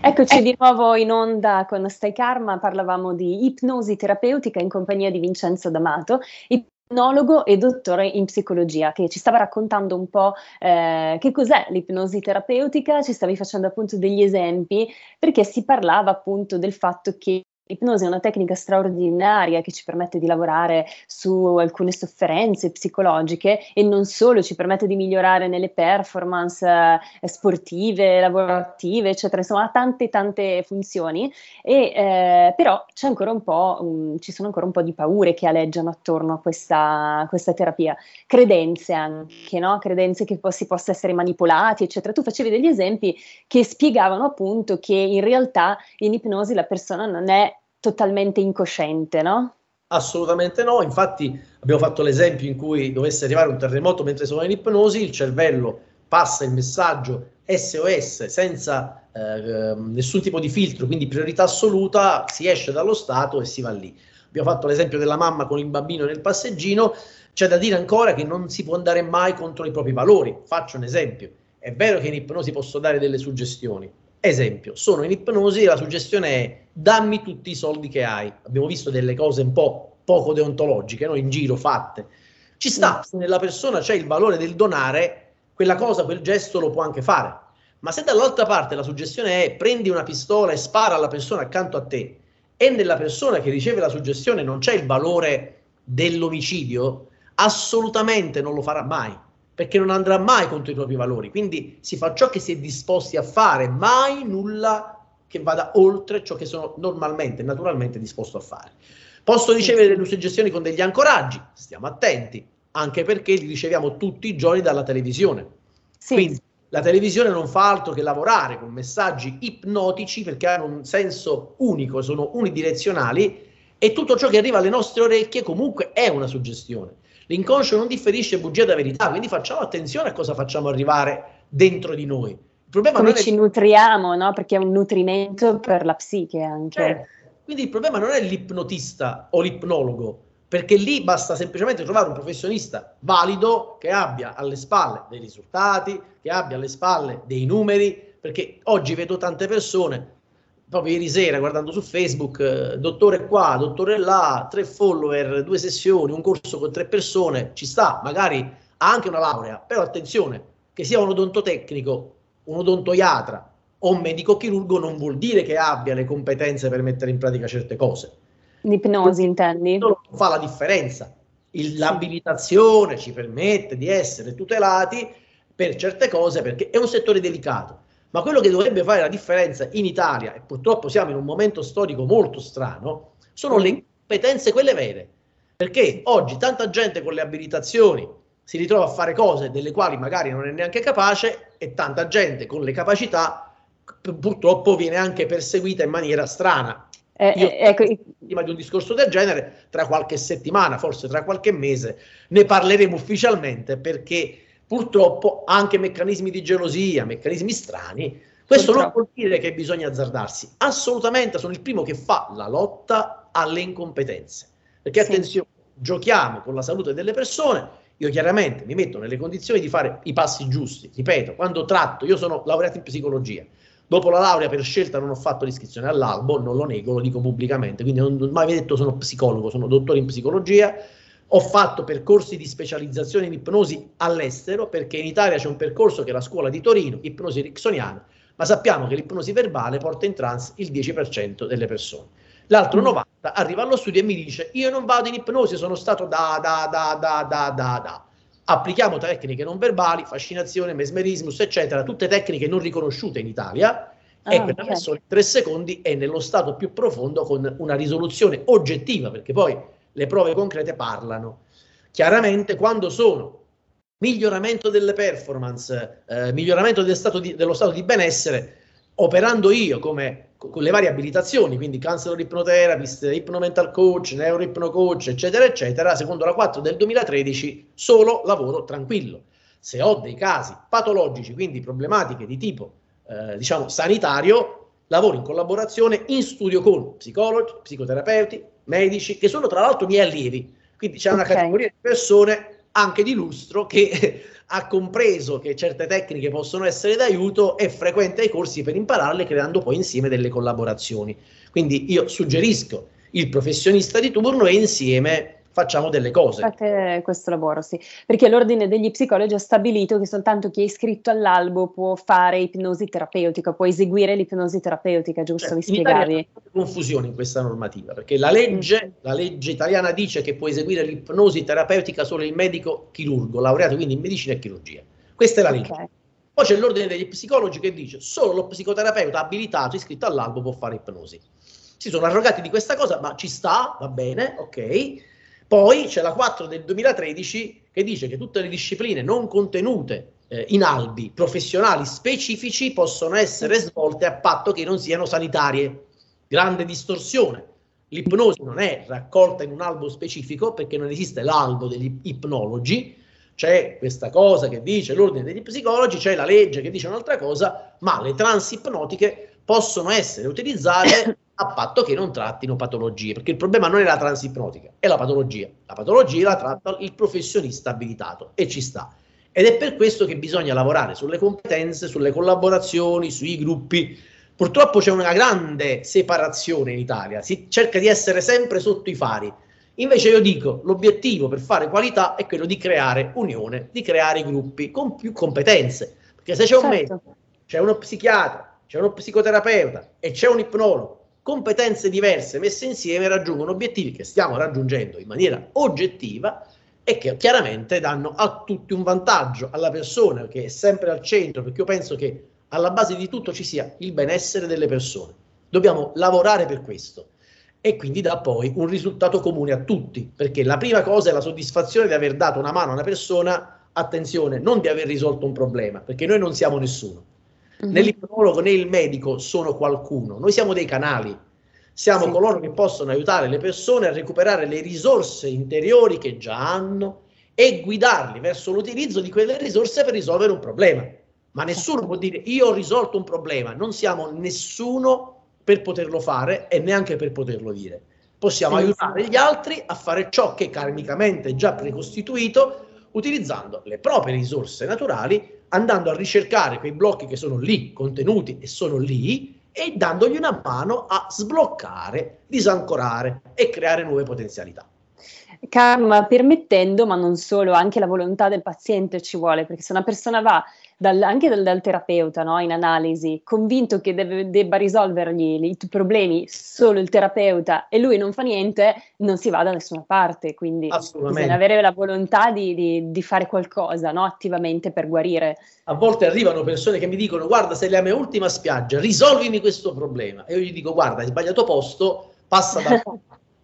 Eccoci di nuovo in onda con Stai Karma, parlavamo di ipnosi terapeutica in compagnia di Vincenzo D'Amato ipnologo e dottore in psicologia, che ci stava raccontando un po' eh, che cos'è l'ipnosi terapeutica, ci stavi facendo appunto degli esempi, perché si parlava appunto del fatto che L'ipnosi è una tecnica straordinaria che ci permette di lavorare su alcune sofferenze psicologiche e non solo, ci permette di migliorare nelle performance eh, sportive, lavorative, eccetera, insomma ha tante tante funzioni, e, eh, però c'è ancora un po', um, ci sono ancora un po' di paure che aleggiano attorno a questa, questa terapia, credenze anche, no? credenze che po- si possa essere manipolati, eccetera. Tu facevi degli esempi che spiegavano appunto che in realtà in ipnosi la persona non è totalmente incosciente, no? Assolutamente no, infatti abbiamo fatto l'esempio in cui dovesse arrivare un terremoto mentre sono in ipnosi, il cervello passa il messaggio SOS senza eh, nessun tipo di filtro, quindi priorità assoluta, si esce dallo stato e si va lì. Abbiamo fatto l'esempio della mamma con il bambino nel passeggino, c'è da dire ancora che non si può andare mai contro i propri valori. Faccio un esempio, è vero che in ipnosi posso dare delle suggestioni, Esempio, sono in ipnosi e la suggestione è dammi tutti i soldi che hai. Abbiamo visto delle cose un po' poco deontologiche, no? in giro fatte. Ci sta, se nella persona c'è il valore del donare, quella cosa, quel gesto lo può anche fare. Ma se dall'altra parte la suggestione è prendi una pistola e spara alla persona accanto a te e nella persona che riceve la suggestione non c'è il valore dell'omicidio, assolutamente non lo farà mai perché non andrà mai contro i propri valori. Quindi si fa ciò che si è disposti a fare, mai nulla che vada oltre ciò che sono normalmente, naturalmente disposto a fare. Posso ricevere delle suggestioni con degli ancoraggi, stiamo attenti, anche perché li riceviamo tutti i giorni dalla televisione. Sì. Quindi la televisione non fa altro che lavorare con messaggi ipnotici perché hanno un senso unico, sono unidirezionali e tutto ciò che arriva alle nostre orecchie comunque è una suggestione. L'inconscio non differisce bugia da verità, quindi facciamo attenzione a cosa facciamo arrivare dentro di noi. Il problema Come ci è... nutriamo, no? Perché è un nutrimento per la psiche anche. Eh, quindi il problema non è l'ipnotista o l'ipnologo, perché lì basta semplicemente trovare un professionista valido che abbia alle spalle dei risultati, che abbia alle spalle dei numeri, perché oggi vedo tante persone proprio ieri sera guardando su Facebook, eh, dottore qua, dottore là, tre follower, due sessioni, un corso con tre persone, ci sta, magari ha anche una laurea, però attenzione, che sia un odontotecnico, un odontoiatra o un medico chirurgo non vuol dire che abbia le competenze per mettere in pratica certe cose. L'ipnosi intendi? Fa la differenza. Il, l'abilitazione ci permette di essere tutelati per certe cose perché è un settore delicato ma quello che dovrebbe fare la differenza in Italia, e purtroppo siamo in un momento storico molto strano, sono le competenze quelle vere. Perché oggi tanta gente con le abilitazioni si ritrova a fare cose delle quali magari non è neanche capace e tanta gente con le capacità purtroppo viene anche perseguita in maniera strana. Eh, Io, eh, ecco, prima di un discorso del genere, tra qualche settimana, forse tra qualche mese, ne parleremo ufficialmente perché purtroppo anche meccanismi di gelosia, meccanismi strani. Questo non vuol dire che bisogna azzardarsi. Assolutamente sono il primo che fa la lotta alle incompetenze. Perché sì. attenzione, giochiamo con la salute delle persone. Io chiaramente mi metto nelle condizioni di fare i passi giusti. Ripeto, quando tratto, io sono laureato in psicologia. Dopo la laurea per scelta non ho fatto l'iscrizione all'albo, non lo nego, lo dico pubblicamente, quindi non ho mai detto sono psicologo, sono dottore in psicologia, ho fatto percorsi di specializzazione in ipnosi all'estero perché in Italia c'è un percorso che è la scuola di Torino, ipnosi ericksoniana, ma sappiamo che l'ipnosi verbale porta in trance il 10% delle persone. L'altro 90% arriva allo studio e mi dice io non vado in ipnosi, sono stato da da da da da da da. Applichiamo tecniche non verbali, fascinazione, mesmerismus, eccetera, tutte tecniche non riconosciute in Italia ah, e quella persona in tre secondi è nello stato più profondo con una risoluzione oggettiva, perché poi le prove concrete parlano. Chiaramente quando sono miglioramento delle performance, eh, miglioramento del stato di, dello stato di benessere, operando io come con le varie abilitazioni, quindi counselor ipnoterapist, ipnomental coach, neuroipnocoach, eccetera, eccetera, secondo la 4 del 2013, solo lavoro tranquillo. Se ho dei casi patologici, quindi problematiche di tipo, eh, diciamo, sanitario, lavoro in collaborazione in studio con psicologi, psicoterapeuti, medici, che sono tra l'altro miei allievi. Quindi c'è una okay. categoria di persone anche di lustro che ha compreso che certe tecniche possono essere d'aiuto e frequenta i corsi per impararle creando poi insieme delle collaborazioni. Quindi io suggerisco il professionista di turno e insieme facciamo delle cose. Fate questo lavoro, sì, perché l'ordine degli psicologi ha stabilito che soltanto chi è iscritto all'albo può fare ipnosi terapeutica, può eseguire l'ipnosi terapeutica, giusto? Cioè, Mi spiegavi? C'è confusione in questa normativa, perché la legge, mm. la legge italiana dice che può eseguire l'ipnosi terapeutica solo il medico chirurgo, laureato quindi in medicina e chirurgia. Questa è la legge. Okay. Poi c'è l'ordine degli psicologi che dice solo lo psicoterapeuta abilitato iscritto all'albo può fare ipnosi. Si sono arrogati di questa cosa, ma ci sta, va bene, ok poi c'è la 4 del 2013 che dice che tutte le discipline non contenute eh, in albi professionali specifici possono essere svolte a patto che non siano sanitarie. Grande distorsione. L'ipnosi non è raccolta in un albo specifico perché non esiste l'albo degli ipnologi, c'è questa cosa che dice l'ordine degli psicologi, c'è la legge che dice un'altra cosa, ma le trans ipnotiche possono essere utilizzate a patto che non trattino patologie, perché il problema non è la transipnotica, è la patologia. La patologia la tratta il professionista abilitato e ci sta. Ed è per questo che bisogna lavorare sulle competenze, sulle collaborazioni, sui gruppi. Purtroppo c'è una grande separazione in Italia, si cerca di essere sempre sotto i fari. Invece io dico, l'obiettivo per fare qualità è quello di creare unione, di creare gruppi con più competenze. Perché se c'è un certo. medico, c'è uno psichiatra, c'è uno psicoterapeuta e c'è un ipnologo competenze diverse messe insieme raggiungono obiettivi che stiamo raggiungendo in maniera oggettiva e che chiaramente danno a tutti un vantaggio, alla persona che è sempre al centro, perché io penso che alla base di tutto ci sia il benessere delle persone. Dobbiamo lavorare per questo e quindi dà poi un risultato comune a tutti, perché la prima cosa è la soddisfazione di aver dato una mano a una persona, attenzione, non di aver risolto un problema, perché noi non siamo nessuno Mm-hmm. Né l'ipnologo né il medico sono qualcuno, noi siamo dei canali, siamo sì. coloro che possono aiutare le persone a recuperare le risorse interiori che già hanno e guidarli verso l'utilizzo di quelle risorse per risolvere un problema. ma nessuno può dire io ho risolto un problema, non siamo nessuno per poterlo fare e neanche per poterlo dire. Possiamo sì, aiutare sì. gli altri a fare ciò che karmicamente è già precostituito utilizzando le proprie risorse naturali, andando a ricercare quei blocchi che sono lì, contenuti e sono lì, e dandogli una mano a sbloccare, disancorare e creare nuove potenzialità. Karma permettendo, ma non solo, anche la volontà del paziente ci vuole, perché se una persona va dal, anche dal, dal terapeuta no, in analisi, convinto che deve, debba risolvergli i problemi solo il terapeuta e lui non fa niente, non si va da nessuna parte. Quindi bisogna avere la volontà di, di, di fare qualcosa no, attivamente per guarire. A volte arrivano persone che mi dicono: Guarda, sei la mia ultima spiaggia, risolvimi questo problema. E io gli dico: Guarda, hai sbagliato posto, passa da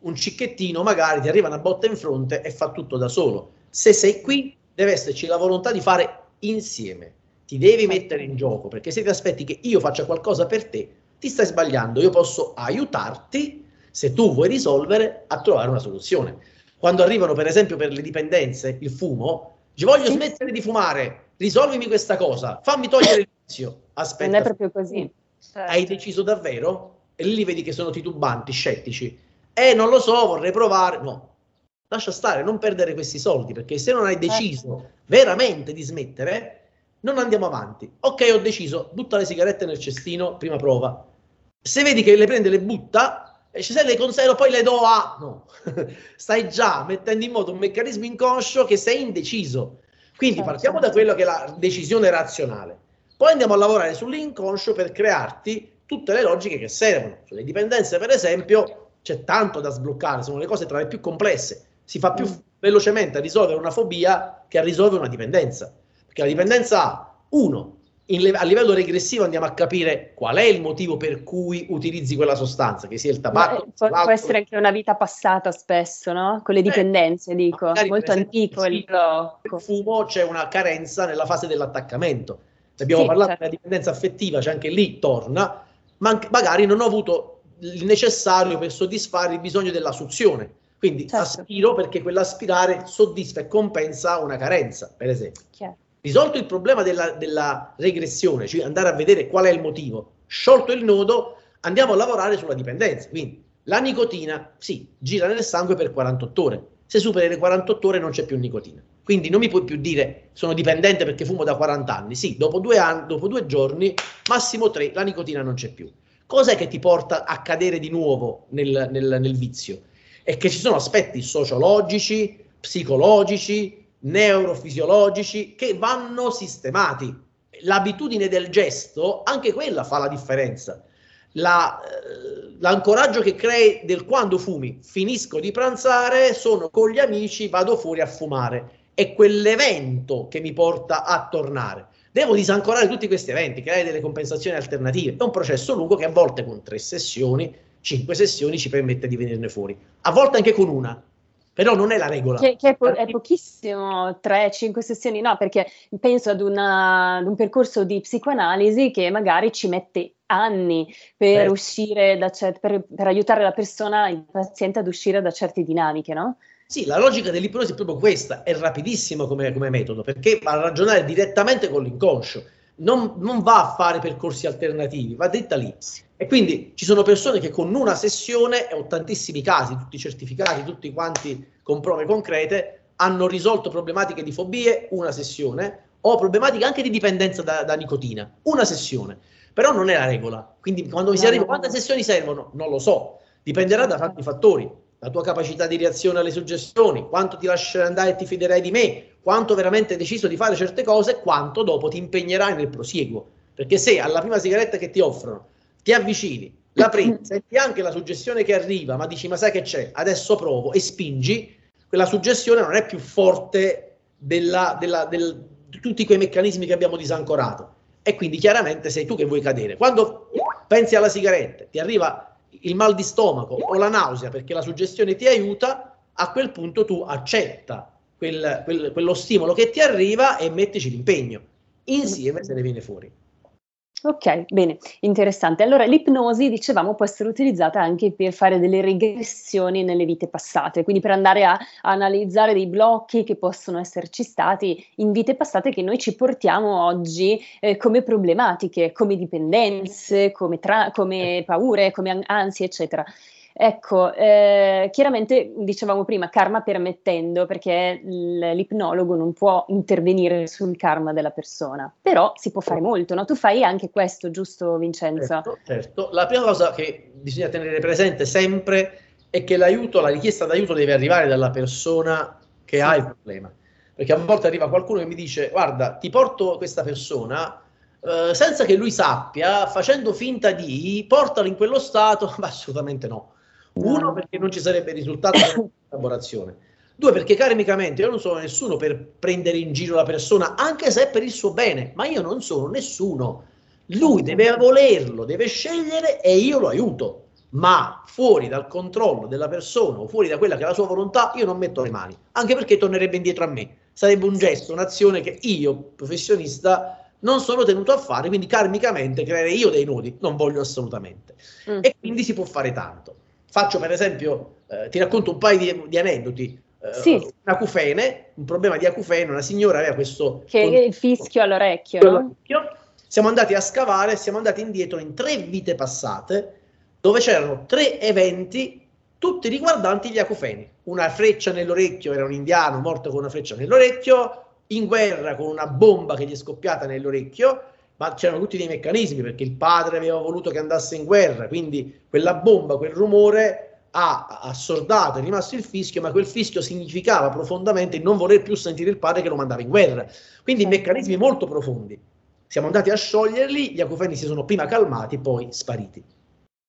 un cicchettino, magari ti arriva una botta in fronte e fa tutto da solo. Se sei qui, deve esserci la volontà di fare insieme. Ti devi mettere in gioco perché se ti aspetti che io faccia qualcosa per te, ti stai sbagliando. Io posso aiutarti, se tu vuoi risolvere, a trovare una soluzione. Quando arrivano, per esempio, per le dipendenze, il fumo, ci voglio smettere di fumare, risolvimi questa cosa, fammi togliere il vizio. Aspetta. Non è proprio così. Certo. Hai deciso davvero? E lì vedi che sono titubanti, scettici eh, non lo so, vorrei provare. No, lascia stare, non perdere questi soldi, perché se non hai certo. deciso veramente di smettere, non andiamo avanti. Ok, ho deciso, butta le sigarette nel cestino, prima prova. Se vedi che le prende, le butta, e se le conservo, poi le do a... No, stai già mettendo in moto un meccanismo inconscio che sei indeciso. Quindi certo. partiamo da quello che è la decisione razionale. Poi andiamo a lavorare sull'inconscio per crearti tutte le logiche che servono. Sulle dipendenze, per esempio, c'è tanto da sbloccare, sono le cose tra le più complesse. Si fa più mm. velocemente a risolvere una fobia che a risolvere una dipendenza. Perché la dipendenza ha, uno, le- a livello regressivo andiamo a capire qual è il motivo per cui utilizzi quella sostanza, che sia il tabacco. Può, può, essere anche una vita passata spesso, no? Con le eh, dipendenze, eh, dico, molto antico il blocco. Fumo c'è una carenza nella fase dell'attaccamento. Se abbiamo sì, parlato certo. della dipendenza affettiva, c'è anche lì torna, ma magari non ho avuto il necessario per soddisfare il bisogno della suzione. Quindi certo. aspiro perché quell'aspirare soddisfa e compensa una carenza, per esempio. Chiaro. Risolto il problema della, della, regressione, cioè andare a vedere qual è il motivo, sciolto il nodo, andiamo a lavorare sulla dipendenza. Quindi la nicotina, sì, gira nel sangue per 48 ore. Se superi le 48 ore non c'è più nicotina. Quindi non mi puoi più dire sono dipendente perché fumo da 40 anni. Sì, dopo due, anni, dopo due giorni, massimo tre, la nicotina non c'è più. Cos'è che ti porta a cadere di nuovo nel, nel, nel vizio? È che ci sono aspetti sociologici, psicologici, neurofisiologici che vanno sistemati. L'abitudine del gesto, anche quella fa la differenza. La, eh, l'ancoraggio che crei del quando fumi, finisco di pranzare, sono con gli amici, vado fuori a fumare. È quell'evento che mi porta a tornare. Devo disancorare tutti questi eventi, creare delle compensazioni alternative. È un processo lungo che a volte con tre sessioni, cinque sessioni ci permette di venirne fuori. A volte anche con una, però non è la regola. Che, che è, po- è, pochissimo, 3-5 sessioni, no, perché penso ad, una, ad, un percorso di psicoanalisi che magari ci mette anni per eh. uscire da cer- per, per, aiutare la persona, il paziente ad uscire da certe dinamiche, no? Sì, la logica dell'ipnosi è proprio questa, è rapidissimo come, come metodo, perché va a ragionare direttamente con l'inconscio, non, non, va a fare percorsi alternativi, va detta lì. E quindi ci sono persone che con una sessione, e ho tantissimi casi, tutti certificati, tutti quanti con prove concrete, hanno risolto problematiche di fobie, una sessione, o problematiche anche di dipendenza da, da nicotina, una sessione. Però non è la regola. Quindi quando mi si arriva, quante sessioni servono? Non lo so, dipenderà da tanti fattori la tua capacità di reazione alle suggestioni, quanto ti lascerai andare e ti fiderai di me, quanto veramente hai deciso di fare certe cose, quanto dopo ti impegnerai nel prosieguo. Perché se alla prima sigaretta che ti offrono ti avvicini, la prendi, senti anche la suggestione che arriva, ma dici ma sai che c'è, adesso provo e spingi, quella suggestione non è più forte della, della, del, di tutti quei meccanismi che abbiamo disancorato. E quindi chiaramente sei tu che vuoi cadere. Quando pensi alla sigaretta, ti arriva il mal di stomaco o la nausea perché la suggestione ti aiuta, a quel punto tu accetta quel, quel, quello stimolo che ti arriva e mettici l'impegno. Insieme se ne viene fuori. Ok, bene, interessante. Allora, l'ipnosi, dicevamo, può essere utilizzata anche per fare delle regressioni nelle vite passate, quindi per andare a, a, analizzare dei blocchi che possono esserci stati in vite passate che noi ci portiamo oggi eh, come problematiche, come dipendenze, come, tra- come paure, come ansie, eccetera. Ecco, eh, chiaramente dicevamo prima karma permettendo, perché l'ipnologo non può intervenire sul karma della persona, però si può fare molto, no? Tu fai anche questo, giusto Vincenzo? Certo, certo. La prima cosa che bisogna tenere presente sempre è che l'aiuto, la richiesta d'aiuto deve arrivare dalla persona che sì. ha il problema. Perché a volte arriva qualcuno che mi dice, guarda, ti porto questa persona, eh, senza che lui sappia, facendo finta di, portalo in quello stato, ma assolutamente no uno, perché non ci sarebbe risultato della collaborazione. Due, perché karmicamente io non sono nessuno per prendere in giro la persona, anche se è per il suo bene, ma io non sono nessuno. Lui deve volerlo, deve scegliere e io lo aiuto. Ma fuori dal controllo della persona o fuori da quella che è la sua volontà, io non metto le mani, anche perché tornerebbe indietro a me. Sarebbe un gesto, un'azione che io, professionista, non sono tenuto a fare, quindi karmicamente creerei io dei nodi, non voglio assolutamente. Mm. E quindi si può fare tanto. Faccio per esempio, eh, ti racconto un paio di, di aneddoti. Eh, sì. Un acufene, un problema di acufene, una signora aveva questo... Che con... il fischio all'orecchio, no? Siamo andati a scavare, siamo andati indietro in tre vite passate, dove c'erano tre eventi, tutti riguardanti gli acufeni. Una freccia nell'orecchio, era un indiano morto con una freccia nell'orecchio, in guerra con una bomba che gli è scoppiata nell'orecchio, ma c'erano tutti dei meccanismi perché il padre aveva voluto che andasse in guerra, quindi quella bomba, quel rumore ha assordato, è rimasto il fischio, ma quel fischio significava profondamente non voler più sentire il padre che lo mandava in guerra. Quindi meccanismi molto profondi. Siamo andati a scioglierli, gli acufeni si sono prima calmati, poi spariti.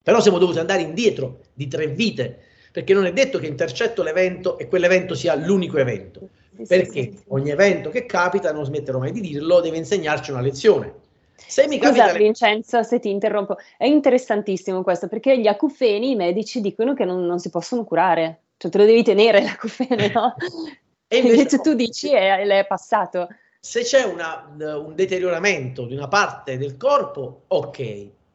Però siamo dovuti andare indietro di tre vite, perché non è detto che intercetto l'evento e quell'evento sia l'unico evento. Perché ogni evento che capita, non smetterò mai di dirlo, deve insegnarci una lezione se mi Scusa capita... Vincenzo se ti interrompo, è interessantissimo questo perché gli acufeni i medici dicono che non, non si possono curare, cioè te lo devi tenere l'acufene, no? e invece, invece tu dici è, è passato. Se c'è una, un deterioramento di una parte del corpo, ok,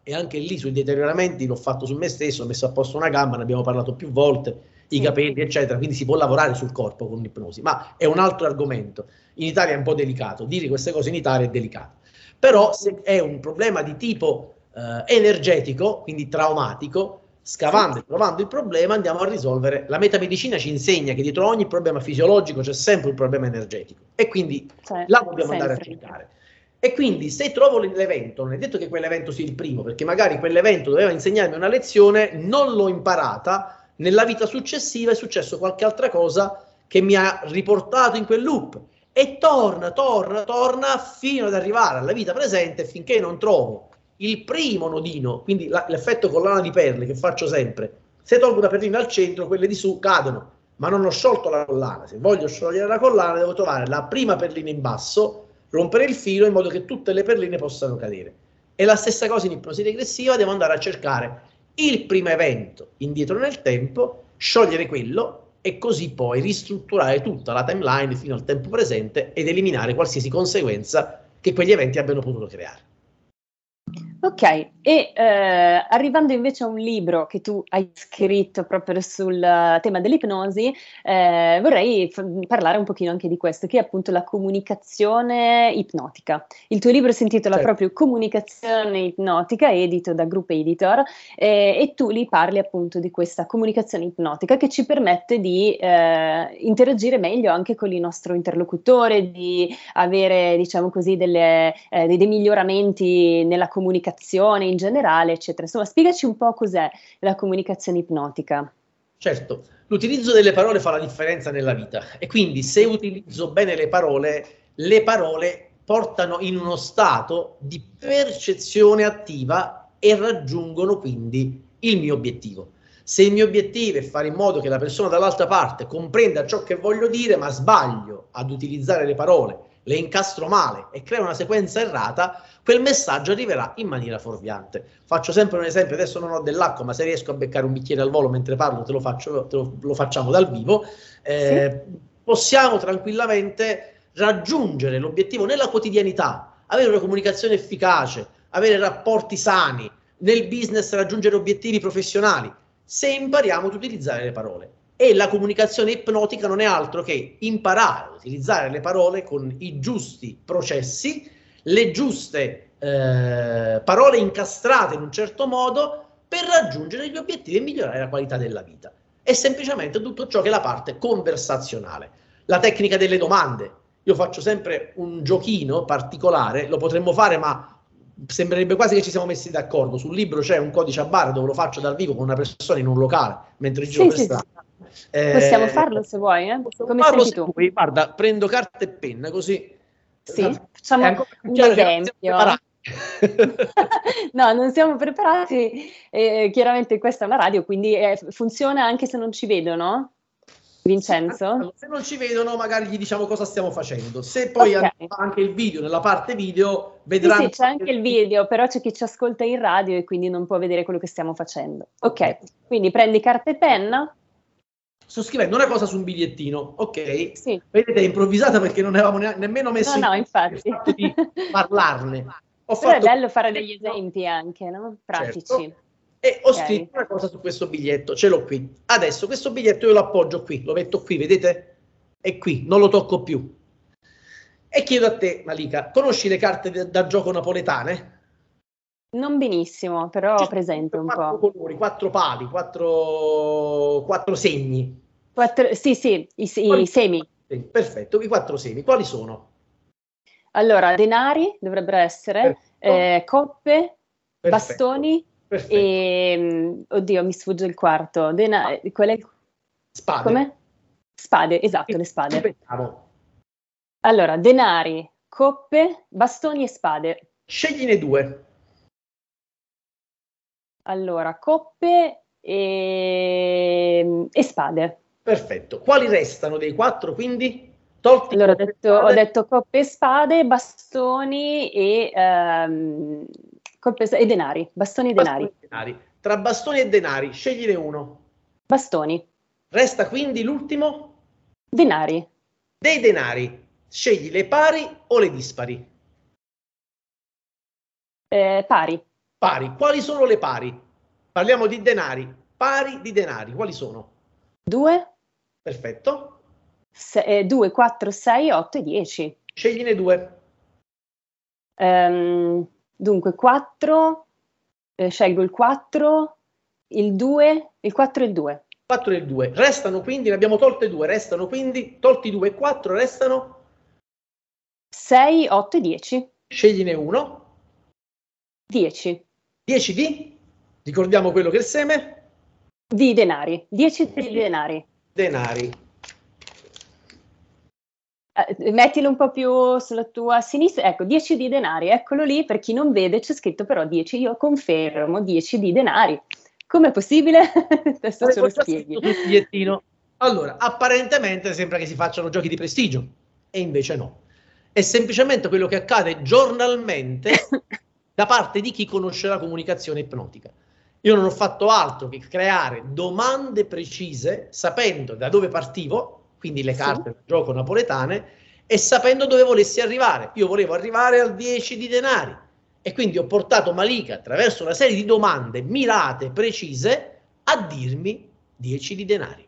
e anche lì sui deterioramenti l'ho fatto su me stesso, ho messo a posto una gamba, ne abbiamo parlato più volte, i capelli, eccetera, quindi si può lavorare sul corpo con l'ipnosi, ma è un altro argomento. In Italia è un po' delicato, dire queste cose in Italia è delicato. Però se è un problema di tipo eh, energetico, quindi traumatico, scavando e trovando il problema andiamo a risolvere. La metamedicina ci insegna che dietro ogni problema fisiologico c'è sempre un problema energetico e quindi cioè, là dobbiamo sempre. andare a cercare. E quindi se trovo l'evento, non è detto che quell'evento sia il primo, perché magari quell'evento doveva insegnarmi una lezione, non l'ho imparata, nella vita successiva è successo qualche altra cosa che mi ha riportato in quel loop e torna, torna, torna fino ad arrivare alla vita presente finché non trovo il primo nodino, quindi la, l'effetto collana di perle che faccio sempre. Se tolgo una perlina al centro, quelle di su cadono, ma non ho sciolto la collana. Se voglio sciogliere la collana, devo trovare la prima perlina in basso, rompere il filo in modo che tutte le perline possano cadere. E la stessa cosa in ipnosi regressiva, devo andare a cercare il primo evento indietro nel tempo, sciogliere quello e così poi ristrutturare tutta la timeline fino al tempo presente ed eliminare qualsiasi conseguenza che quegli eventi abbiano potuto creare. Ok, e eh, arrivando invece a un libro che tu hai scritto proprio sul tema dell'ipnosi, eh, vorrei f- parlare un pochino anche di questo, che è appunto la comunicazione ipnotica. Il tuo libro si intitola certo. proprio Comunicazione ipnotica, edito da Group Editor, eh, e tu li parli appunto di questa comunicazione ipnotica che ci permette di eh, interagire meglio anche con il nostro interlocutore, di avere, diciamo così, delle, eh, dei, dei miglioramenti nella comunicazione comunicazione in generale, eccetera. Insomma, spiegaci un po' cos'è la comunicazione ipnotica. Certo, l'utilizzo delle parole fa la differenza nella vita e quindi se utilizzo bene le parole, le parole portano in uno stato di percezione attiva e raggiungono quindi il mio obiettivo. Se il mio obiettivo è fare in modo che la persona dall'altra parte comprenda ciò che voglio dire, ma sbaglio ad utilizzare le parole le incastro male e creo una sequenza errata, quel messaggio arriverà in maniera fuorviante. Faccio sempre un esempio, adesso non ho dell'acqua, ma se riesco a beccare un bicchiere al volo mentre parlo, te lo, faccio, te lo, lo facciamo dal vivo, eh, sì. possiamo tranquillamente raggiungere l'obiettivo nella quotidianità, avere una comunicazione efficace, avere rapporti sani, nel business raggiungere obiettivi professionali, se impariamo ad utilizzare le parole. E la comunicazione ipnotica non è altro che imparare a utilizzare le parole con i giusti processi, le giuste eh, parole incastrate in un certo modo per raggiungere gli obiettivi e migliorare la qualità della vita. È semplicemente tutto ciò che è la parte conversazionale. La tecnica delle domande. Io faccio sempre un giochino particolare, lo potremmo fare, ma sembrerebbe quasi che ci siamo messi d'accordo. Sul libro c'è un codice a barra dove lo faccio dal vivo con una persona in un locale mentre giro Sì, per strada. sì. Eh, Possiamo farlo se vuoi, eh? come farlo se tu. vuoi. Guarda, prendo carta e penna così. Sì, facciamo un esempio. no, non siamo preparati. eh, chiaramente questa è una radio, quindi eh, funziona anche se non ci vedono. Vincenzo? Se non ci vedono, magari gli diciamo cosa stiamo facendo. Se poi Ok. hanno anche il video nella parte video, Sì, vedranno. sì, c'è anche il video, però c'è chi ci ascolta in radio e quindi non può vedere quello che stiamo facendo. Ok, quindi prendi carta e penna. Sto scrivendo una cosa su un bigliettino, ok? Sì. Vedete, è improvvisata perché non avevamo ne- nemmeno messo No, no, in infatti. il fatto di parlarne. Ho Però è fatto bello fare degli esempi anche, no? Pratici. Certo. E ho Ok. scritto una cosa su questo biglietto, ce l'ho qui. Adesso questo biglietto io lo appoggio qui, lo metto qui, vedete? È qui, non lo tocco più. E chiedo a te, Malika, conosci le carte de- da gioco napoletane? Non benissimo, però ho presente un quattro po'. colori, quattro pali, quattro, quattro segni. Quattro- sì, sì, i, i Quali- semi. Perfetto, i quattro segni, quali sono? Allora, denari dovrebbero essere, eh, coppe, Perfetto. bastoni Perfetto. e... mm, Oddio, mi sfugge il quarto. Dena- qual è- Spade. come? Spade, esatto, le spade. Allora, denari, coppe, bastoni e spade. Scegliene due. Allora, coppe e, e spade. Perfetto. Quali restano dei quattro, quindi? Tolti Allora, ho detto, ho detto coppe e spade, bastoni e, ehm, coppe e denari. Bastoni e denari. Bastoni e denari. Tra bastoni e denari, scegliene uno. Bastoni, Resta quindi l'ultimo denari, dei denari. Scegli le pari o le dispari? eh, pari, Pari. Quali sono le pari? Parliamo di denari. Pari di denari. Quali sono? 2, Perfetto. 2, 4, 6, 8 e 10. Scegliene due. Ehm, dunque, 4, scelgo il 4, il 2, il 4 e il 2. 4 e 2. Restano quindi, ne abbiamo tolte due, restano quindi, tolti 2 e 4, restano, 6, 8 e 10. scegliene uno. 10 10 di, ricordiamo quello che è il seme, di denari. 10 di denari. Denari. Eh, mettilo un po' più sulla tua sinistra, ecco 10 di denari, eccolo lì, per chi non vede c'è scritto però 10, io confermo 10 di denari. Com'è possibile? Adesso ce lo spieghi. Allora, apparentemente sembra che si facciano giochi di prestigio, e invece no. È semplicemente quello che accade giornalmente da parte di chi conosce la comunicazione ipnotica. Io non ho fatto altro che creare domande precise, sapendo da dove partivo, quindi le Sì. carte del gioco napoletane, e sapendo dove volessi arrivare. Io volevo arrivare al 10 di denari. E quindi ho portato Malika attraverso una serie di domande mirate, precise, a dirmi 10 di denari.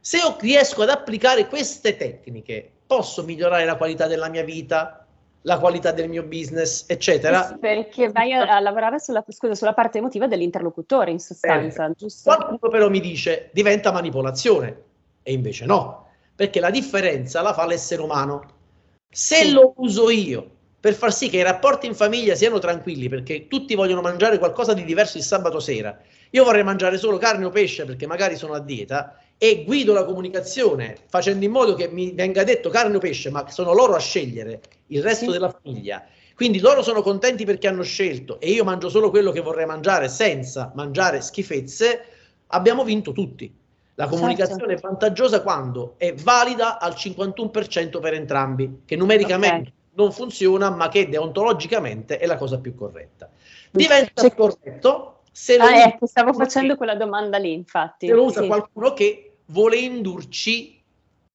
Se io riesco ad applicare queste tecniche, posso migliorare la qualità della mia vita, la qualità del mio business, eccetera. Perché vai a, a lavorare sulla, scusa, sulla parte emotiva dell'interlocutore in sostanza, Bene. giusto? Qualcuno però mi dice diventa manipolazione e invece no, perché la differenza la fa l'essere umano. Se Sì. lo uso io per far sì che i rapporti in famiglia siano tranquilli, perché tutti vogliono mangiare qualcosa di diverso il sabato sera, io vorrei mangiare solo carne o pesce perché magari sono a dieta e guido la comunicazione facendo in modo che mi venga detto carne o pesce, ma sono loro a scegliere il resto Sì. della famiglia. Quindi loro sono contenti perché hanno scelto e io mangio solo quello che vorrei mangiare senza mangiare schifezze, abbiamo vinto tutti. La comunicazione è vantaggiosa quando è valida al 51% per entrambi, che numericamente Ok. non funziona, ma che deontologicamente è la cosa più corretta. Diventa corretto se lo Ah, usa ecco, stavo facendo quella domanda lì, infatti. se lo usa Sì. qualcuno che vuole indurci,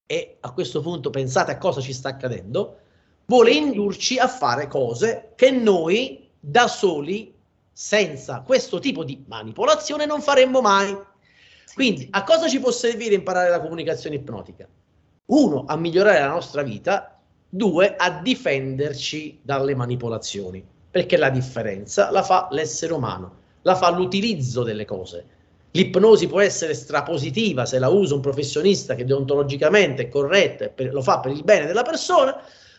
e a questo punto pensate a cosa ci sta accadendo, vuole indurci a fare cose che noi da soli, senza questo tipo di manipolazione, non faremmo mai. Quindi, a cosa ci può servire imparare la comunicazione ipnotica? Uno, a migliorare la nostra vita, due, a difenderci dalle manipolazioni, perché la differenza la fa l'essere umano, la fa l'utilizzo delle cose. L'ipnosi può essere strapositiva se la usa un professionista che deontologicamente è corretto e per, lo fa per il bene della persona,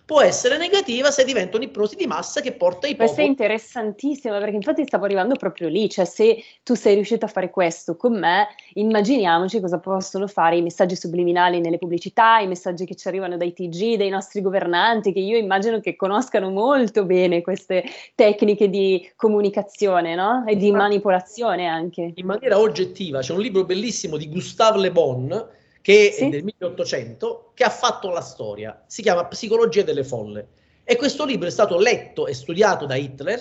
può essere negativa se diventa un'ipnosi di massa che porta i popoli. Questa è interessantissima perché infatti stavo arrivando proprio lì, cioè se tu sei riuscito a fare questo con me, immaginiamoci cosa possono fare i messaggi subliminali nelle pubblicità, i messaggi che ci arrivano dai TG, dai nostri governanti, che io immagino che conoscano molto bene queste tecniche di comunicazione no? e di manipolazione anche. In maniera oggettiva, c'è un libro bellissimo di Gustave Le Bon che sì. è del 1800, che ha fatto la storia. Si chiama Psicologia delle folle. E questo libro è stato letto e studiato da Hitler,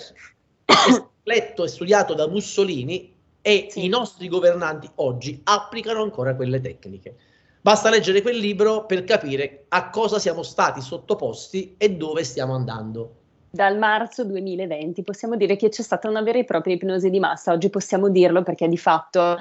letto e studiato da Mussolini e sì. i nostri governanti oggi applicano ancora quelle tecniche. Basta leggere quel libro per capire a cosa siamo stati sottoposti e dove stiamo andando. Dal marzo 2020 possiamo dire che c'è stata una vera e propria ipnosi di massa, oggi possiamo dirlo perché di fatto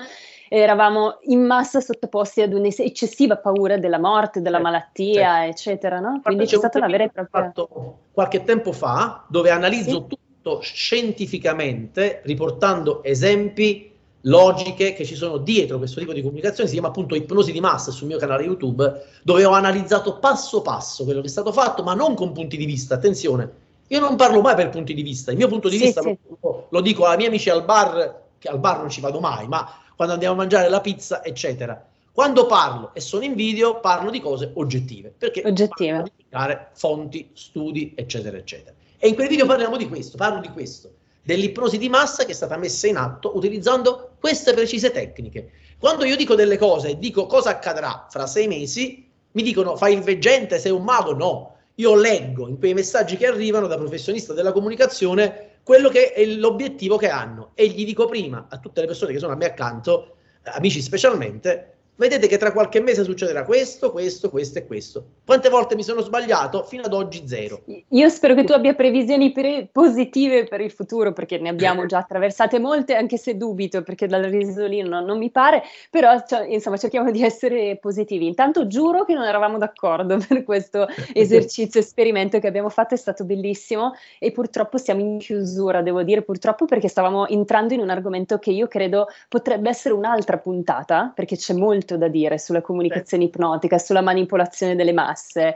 eravamo in massa sottoposti ad un'eccessiva paura della morte, della certo, malattia, certo. eccetera, no? Quindi c'è, c'è stata una vera e propria... Fatto qualche tempo fa, dove analizzo sì. tutto scientificamente, riportando esempi, logiche che ci sono dietro questo tipo di comunicazione, si chiama appunto ipnosi di massa sul mio canale YouTube, dove ho analizzato passo passo quello che è stato fatto, ma non con punti di vista, attenzione, io non parlo mai per punti di vista, il mio punto di sì, vista sì. Lo, lo dico ai miei amici al bar, che al bar non ci vado mai, ma quando andiamo a mangiare la pizza, eccetera. Quando parlo e sono in video, parlo di cose oggettive, perché oggettive. indicare fonti, studi, eccetera, eccetera. E in quel video parliamo di questo, parlo di questo, dell'ipnosi di massa che è stata messa in atto utilizzando queste precise tecniche. Quando io dico delle cose e dico cosa accadrà fra sei mesi, mi dicono fai il veggente, sei un mago? No, io leggo in quei messaggi che arrivano da professionista della comunicazione quello che è l'obiettivo che hanno. E gli dico prima a tutte le persone che sono a me accanto, amici specialmente, vedete che tra qualche mese succederà questo, questo, questo e questo. Quante volte mi sono sbagliato? Fino ad oggi zero. Io spero che tu abbia previsioni pre- positive per il futuro, perché ne abbiamo già attraversate molte, anche se dubito, perché dal risolino non, non mi pare, però cioè, insomma cerchiamo di essere positivi. Intanto giuro che non eravamo d'accordo per questo esercizio, esperimento che abbiamo fatto, è stato bellissimo e purtroppo siamo in chiusura, devo dire purtroppo perché stavamo entrando in un argomento che io credo potrebbe essere un'altra puntata, perché c'è molto molto da dire sulla comunicazione ipnotica, sulla manipolazione delle masse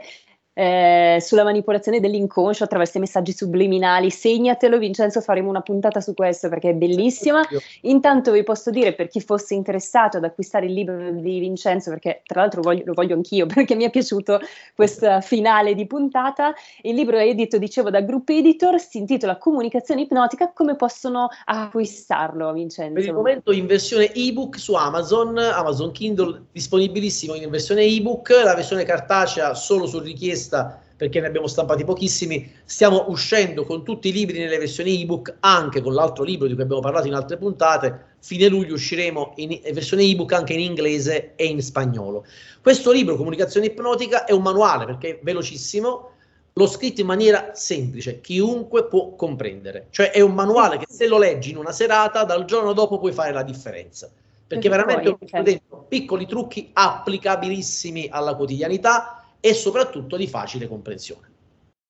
eh, sulla manipolazione dell'inconscio attraverso i messaggi subliminali. Segnatelo, Vincenzo, faremo una puntata su questo perché è bellissima. Intanto vi posso dire per chi fosse interessato ad acquistare il libro di Vincenzo, perché tra l'altro voglio, lo voglio anch'io perché mi è piaciuto questa finale di puntata. Il libro è edito, dicevo, da Group Editor, si intitola Comunicazione ipnotica. Come possono acquistarlo, Vincenzo? Per il momento in versione ebook su Amazon, Amazon Kindle disponibilissimo in versione ebook, la versione cartacea solo su richiesta richiesta perché ne abbiamo stampati pochissimi, stiamo uscendo con tutti i libri nelle versioni ebook, anche con l'altro libro di cui abbiamo parlato in altre puntate. Fine luglio usciremo in versione ebook anche in inglese e in spagnolo. Questo libro, Comunicazione ipnotica, è un manuale perché è velocissimo, l'ho scritto in maniera semplice, chiunque può comprendere. Cioè è un manuale che se lo leggi in una serata, dal giorno dopo puoi fare la differenza. Perché veramente ho messo dentro piccoli trucchi applicabilissimi alla quotidianità e soprattutto di facile comprensione.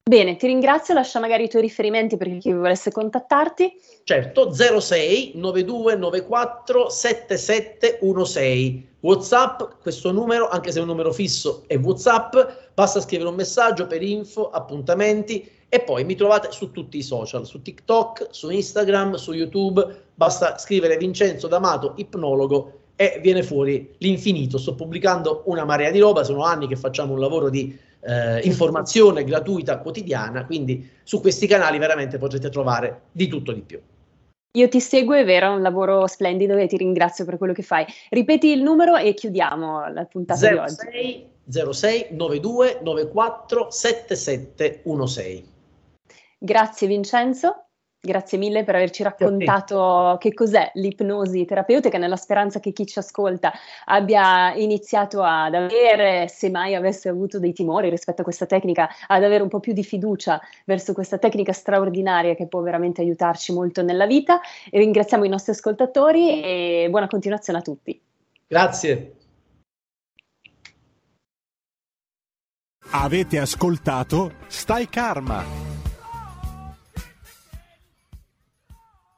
Bene, ti ringrazio, lascia magari i tuoi riferimenti per chi volesse contattarti. Certo, 06 9294 7716. WhatsApp, questo numero, anche se è un numero fisso, è WhatsApp, basta scrivere un messaggio per info, appuntamenti e poi mi trovate su tutti i social, su TikTok, su Instagram, su YouTube, basta scrivere Vincenzo D'Amato, ipnologo e viene fuori l'infinito. Sto pubblicando una marea di roba, sono anni che facciamo un lavoro di eh, informazione gratuita quotidiana, quindi su questi canali veramente potrete trovare di tutto di più. Io ti seguo, è vero, è un lavoro splendido e ti ringrazio per quello che fai. Ripeti il numero e chiudiamo la puntata 06, di oggi. 06 92 94 7716. Grazie Vincenzo. Grazie mille per averci raccontato che cos'è l'ipnosi terapeutica, nella speranza che chi ci ascolta abbia iniziato ad avere, se mai avesse avuto dei timori rispetto a questa tecnica, ad avere un po' più di fiducia verso questa tecnica straordinaria che può veramente aiutarci molto nella vita. E ringraziamo i nostri ascoltatori e buona continuazione a tutti. Grazie. Avete ascoltato Stai Karma